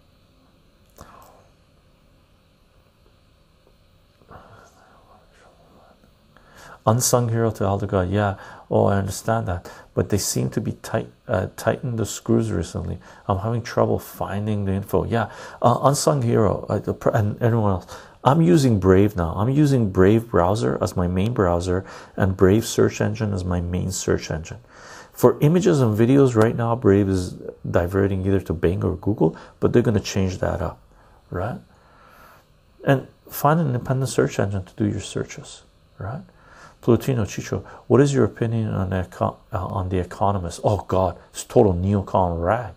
Unsung hero to Elder God, yeah. Oh, I understand that, but they seem to be tight, uh, tightened the screws recently. I'm having trouble finding the info. Yeah, uh, unsung hero, uh, and everyone else. I'm using Brave now. I'm using Brave browser as my main browser and Brave search engine as my main search engine. For images and videos, right now, Brave is diverting either to Bing or Google, but they're going to change that up, right? And find an independent search engine to do your searches, right? Plutino Chycho, what is your opinion on the, uh, on the Economist? Oh God, it's total neocon rag.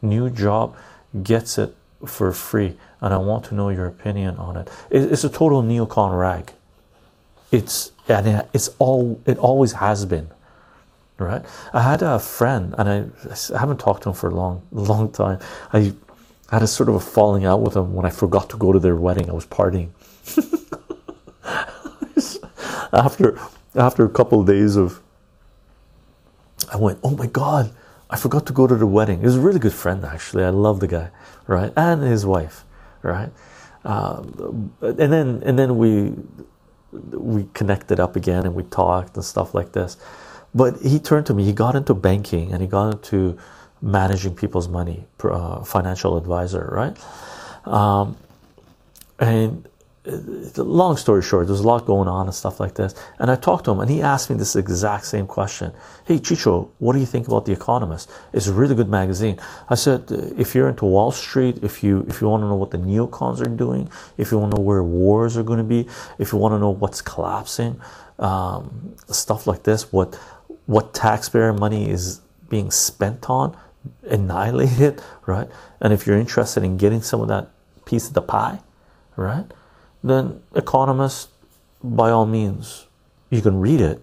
New job gets it for free and I want to know your opinion on it. It's a total neocon rag. It's and it's all it always has been, right? I had a friend, and I, I haven't talked to him for a long, long time. I had a sort of a falling out with him when I forgot to go to their wedding. I was partying. after after a couple of days of, I went, oh my god, I forgot to go to the wedding. He was a really good friend, actually. I love the guy, right? And his wife, right? Um, and then and then we we connected up again and we talked and stuff like this. But he turned to me. He got into banking and he got into managing people's money, uh, financial advisor, right? Um, and long story short, there's a lot going on and stuff like this. And I talked to him, and he asked me this exact same question. Hey, Chycho, what do you think about The Economist? It's a really good magazine. I said, if you're into Wall Street, if you if you want to know what the neocons are doing, if you want to know where wars are going to be, if you want to know what's collapsing, um, stuff like this, what what taxpayer money is being spent on, annihilate it, right? And if you're interested in getting some of that piece of the pie, right? Then economists by all means. You can read it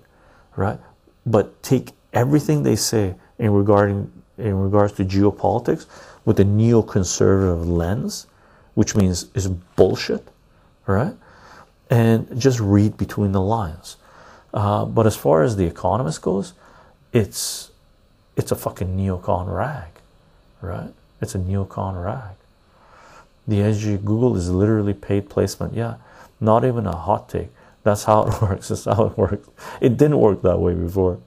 right? But take everything they say in regarding in regards to geopolitics with a neoconservative lens which means is bullshit right? And just read between the lines. Uh, but as far as the economist goes it's it's a fucking neocon rag right? It's a neocon rag The SG Google is literally paid placement. Yeah, not even a hot take. That's how it works. That's how it works. It didn't work that way before,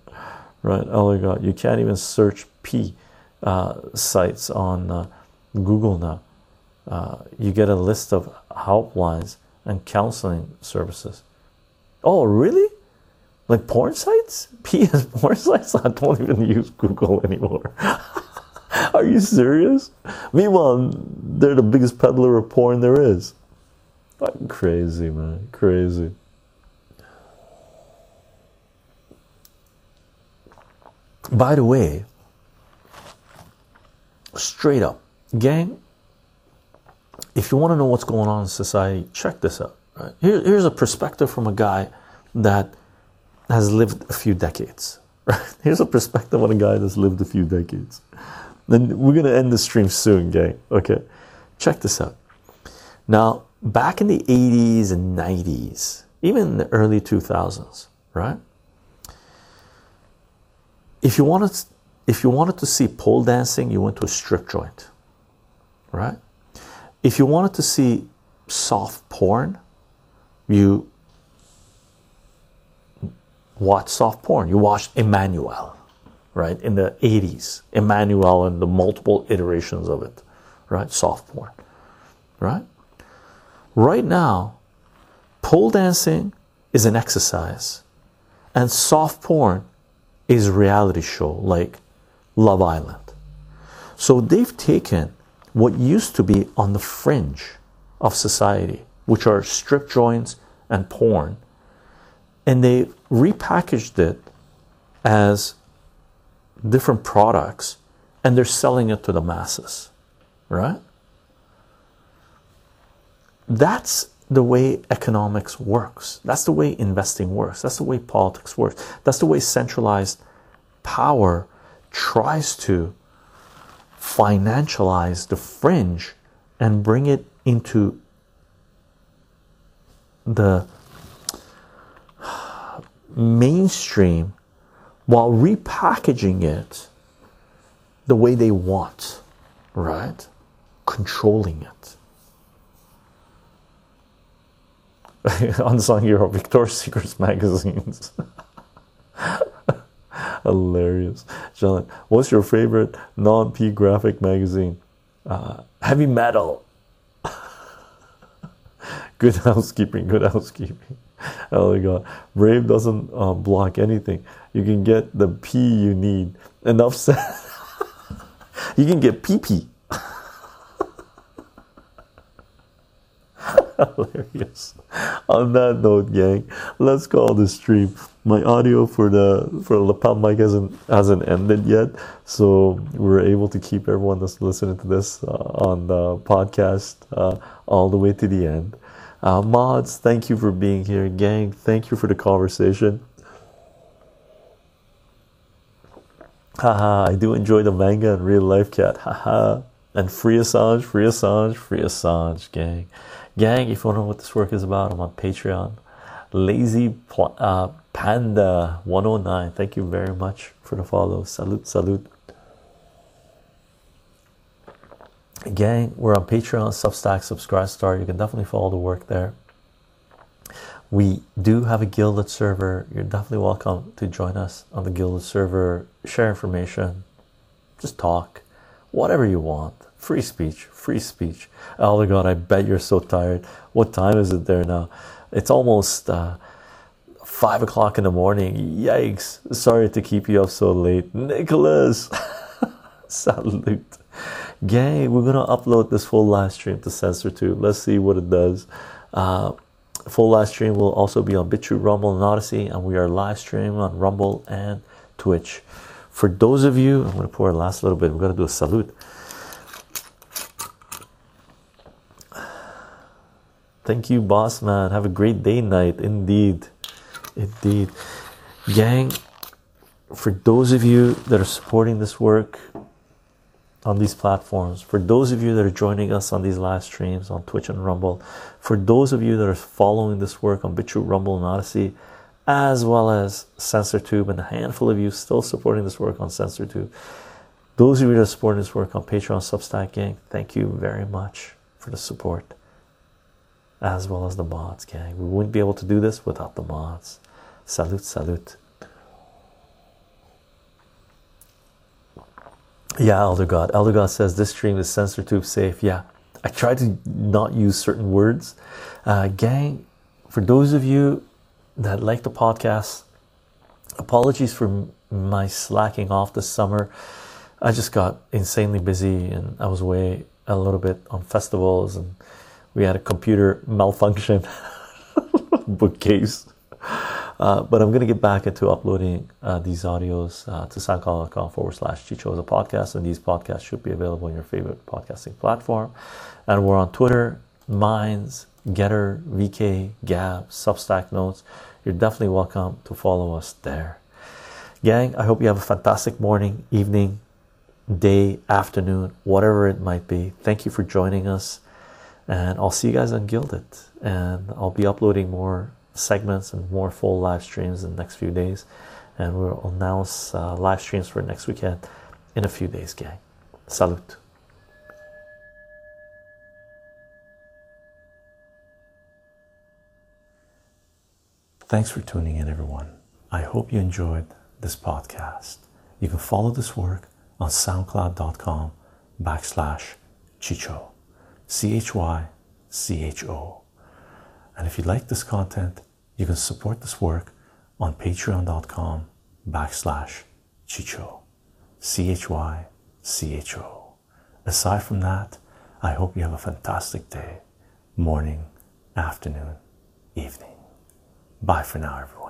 right? Oh my God, you can't even search P uh, sites on uh, Google now. Uh, you get a list of helplines and counseling services. Oh, really? Like porn sites? P is porn sites? I don't even use Google anymore. Are you serious? Meanwhile, they're the biggest peddler of porn there is. Fucking crazy, man. Crazy. By the way, straight up, gang, if you want to know what's going on in society, check this out. Right? Here, here's a perspective from a guy that has lived a few decades. Right? Here's a perspective on a guy that's lived a few decades. Then we're gonna end the stream soon, gang. Okay, check this out. Now, back in the 80s and 90s, even the early 2000s, right? If you wanted, if you wanted to see pole dancing, you went to a strip joint, right? If you wanted to see soft porn, you watch soft porn. You watched Emmanuelle, right? In the 80s, Emmanuelle and the multiple iterations of it, right? Soft porn, right? Right now, pole dancing is an exercise, and soft porn is reality show like Love Island. So they've taken what used to be on the fringe of society, which are strip joints and porn, and they repackaged it as different products and they're selling it to the masses, right? That's the way economics works. That's the way investing works. That's the way politics works. That's the way centralized power tries to financialize the fringe and bring it into the mainstream while repackaging it the way they want, right? Controlling it. Unsung hero, Victoria's Secrets magazines. Hilarious. John, what's your favorite non P graphic magazine? Uh, heavy metal. good housekeeping, good housekeeping. Oh my god. Brave doesn't uh, block anything. You can get the P you need. Enough said. you can get PP. Hilarious. On that note, gang, let's call the stream. My audio for the for the lapel mic hasn't hasn't ended yet, so we're able to keep everyone that's listening to this uh, on the podcast uh, all the way to the end. Uh, mods, thank you for being here, gang. Thank you for the conversation. Haha, I do enjoy the manga and real life cat. Haha. And free Assange, free Assange, free Assange, gang. Gang, if you want to know what this work is about, I'm on Patreon. Lazy uh, Panda 109, thank you very much for the follow. Salute, salute. Gang, we're on Patreon, Substack, Subscribestar. You can definitely follow the work there. We do have a Guilded server. You're definitely welcome to join us on the Guilded server, share information, just talk, whatever you want. Free speech. Free speech. Oh my god i bet you're so tired. What time is it there now? It's almost uh, five o'clock in the morning. Yikes. Sorry to keep you up so late. Nicholas. Salute gang we're gonna upload this full live stream to CensorTube let's see what it does uh, full live stream will also be on BitChute, Rumble, and Odysee, and we are live streaming on Rumble and Twitch. For those of you, I'm to pour a last little bit. We're to do a salute. Thank you, boss man. Have a great day, night. Indeed, indeed, gang. For those of you that are supporting this work on these platforms, for those of you that are joining us on these live streams on Twitch and Rumble, for those of you that are following this work on BitChute, Rumble, and Odysee, as well as CensorTube, and a handful of you still supporting this work on CensorTube. Those of you that are supporting this work on Patreon, Substack, gang, thank you very much for the support as well as the mods, gang. We wouldn't be able to do this without the mods. Salute, salute. Yeah, Elder God. Elder God says this stream is CensorTube safe. Yeah, I try to not use certain words. Uh, gang, for those of you that like the podcast, apologies for my slacking off this summer. I just got insanely busy and I was away a little bit on festivals and we had a computer malfunction bookcase. Uh, but I'm going to get back into uploading uh, these audios uh, to soundcloud.com forward slash Chycho a podcast. And these podcasts should be available on your favorite podcasting platform. And we're on Twitter, Minds, Gettr, VK, Gab, Substack Notes. You're definitely welcome to follow us there. Gang, I hope you have a fantastic morning, evening, day, afternoon, whatever it might be. Thank you for joining us. And I'll see you guys on Guilded. And I'll be uploading more segments and more full live streams in the next few days. And we'll announce uh, live streams for next weekend in a few days, gang. Salute. Thanks for tuning in, everyone. I hope you enjoyed this podcast. You can follow this work on soundcloud.com backslash Chycho, C H Y C H O. And if you like this content, you can support this work on patreon.com backslash Chycho, C H Y C H O. Aside from that, I hope you have a fantastic day, morning, afternoon, evening. Bye for now, everyone.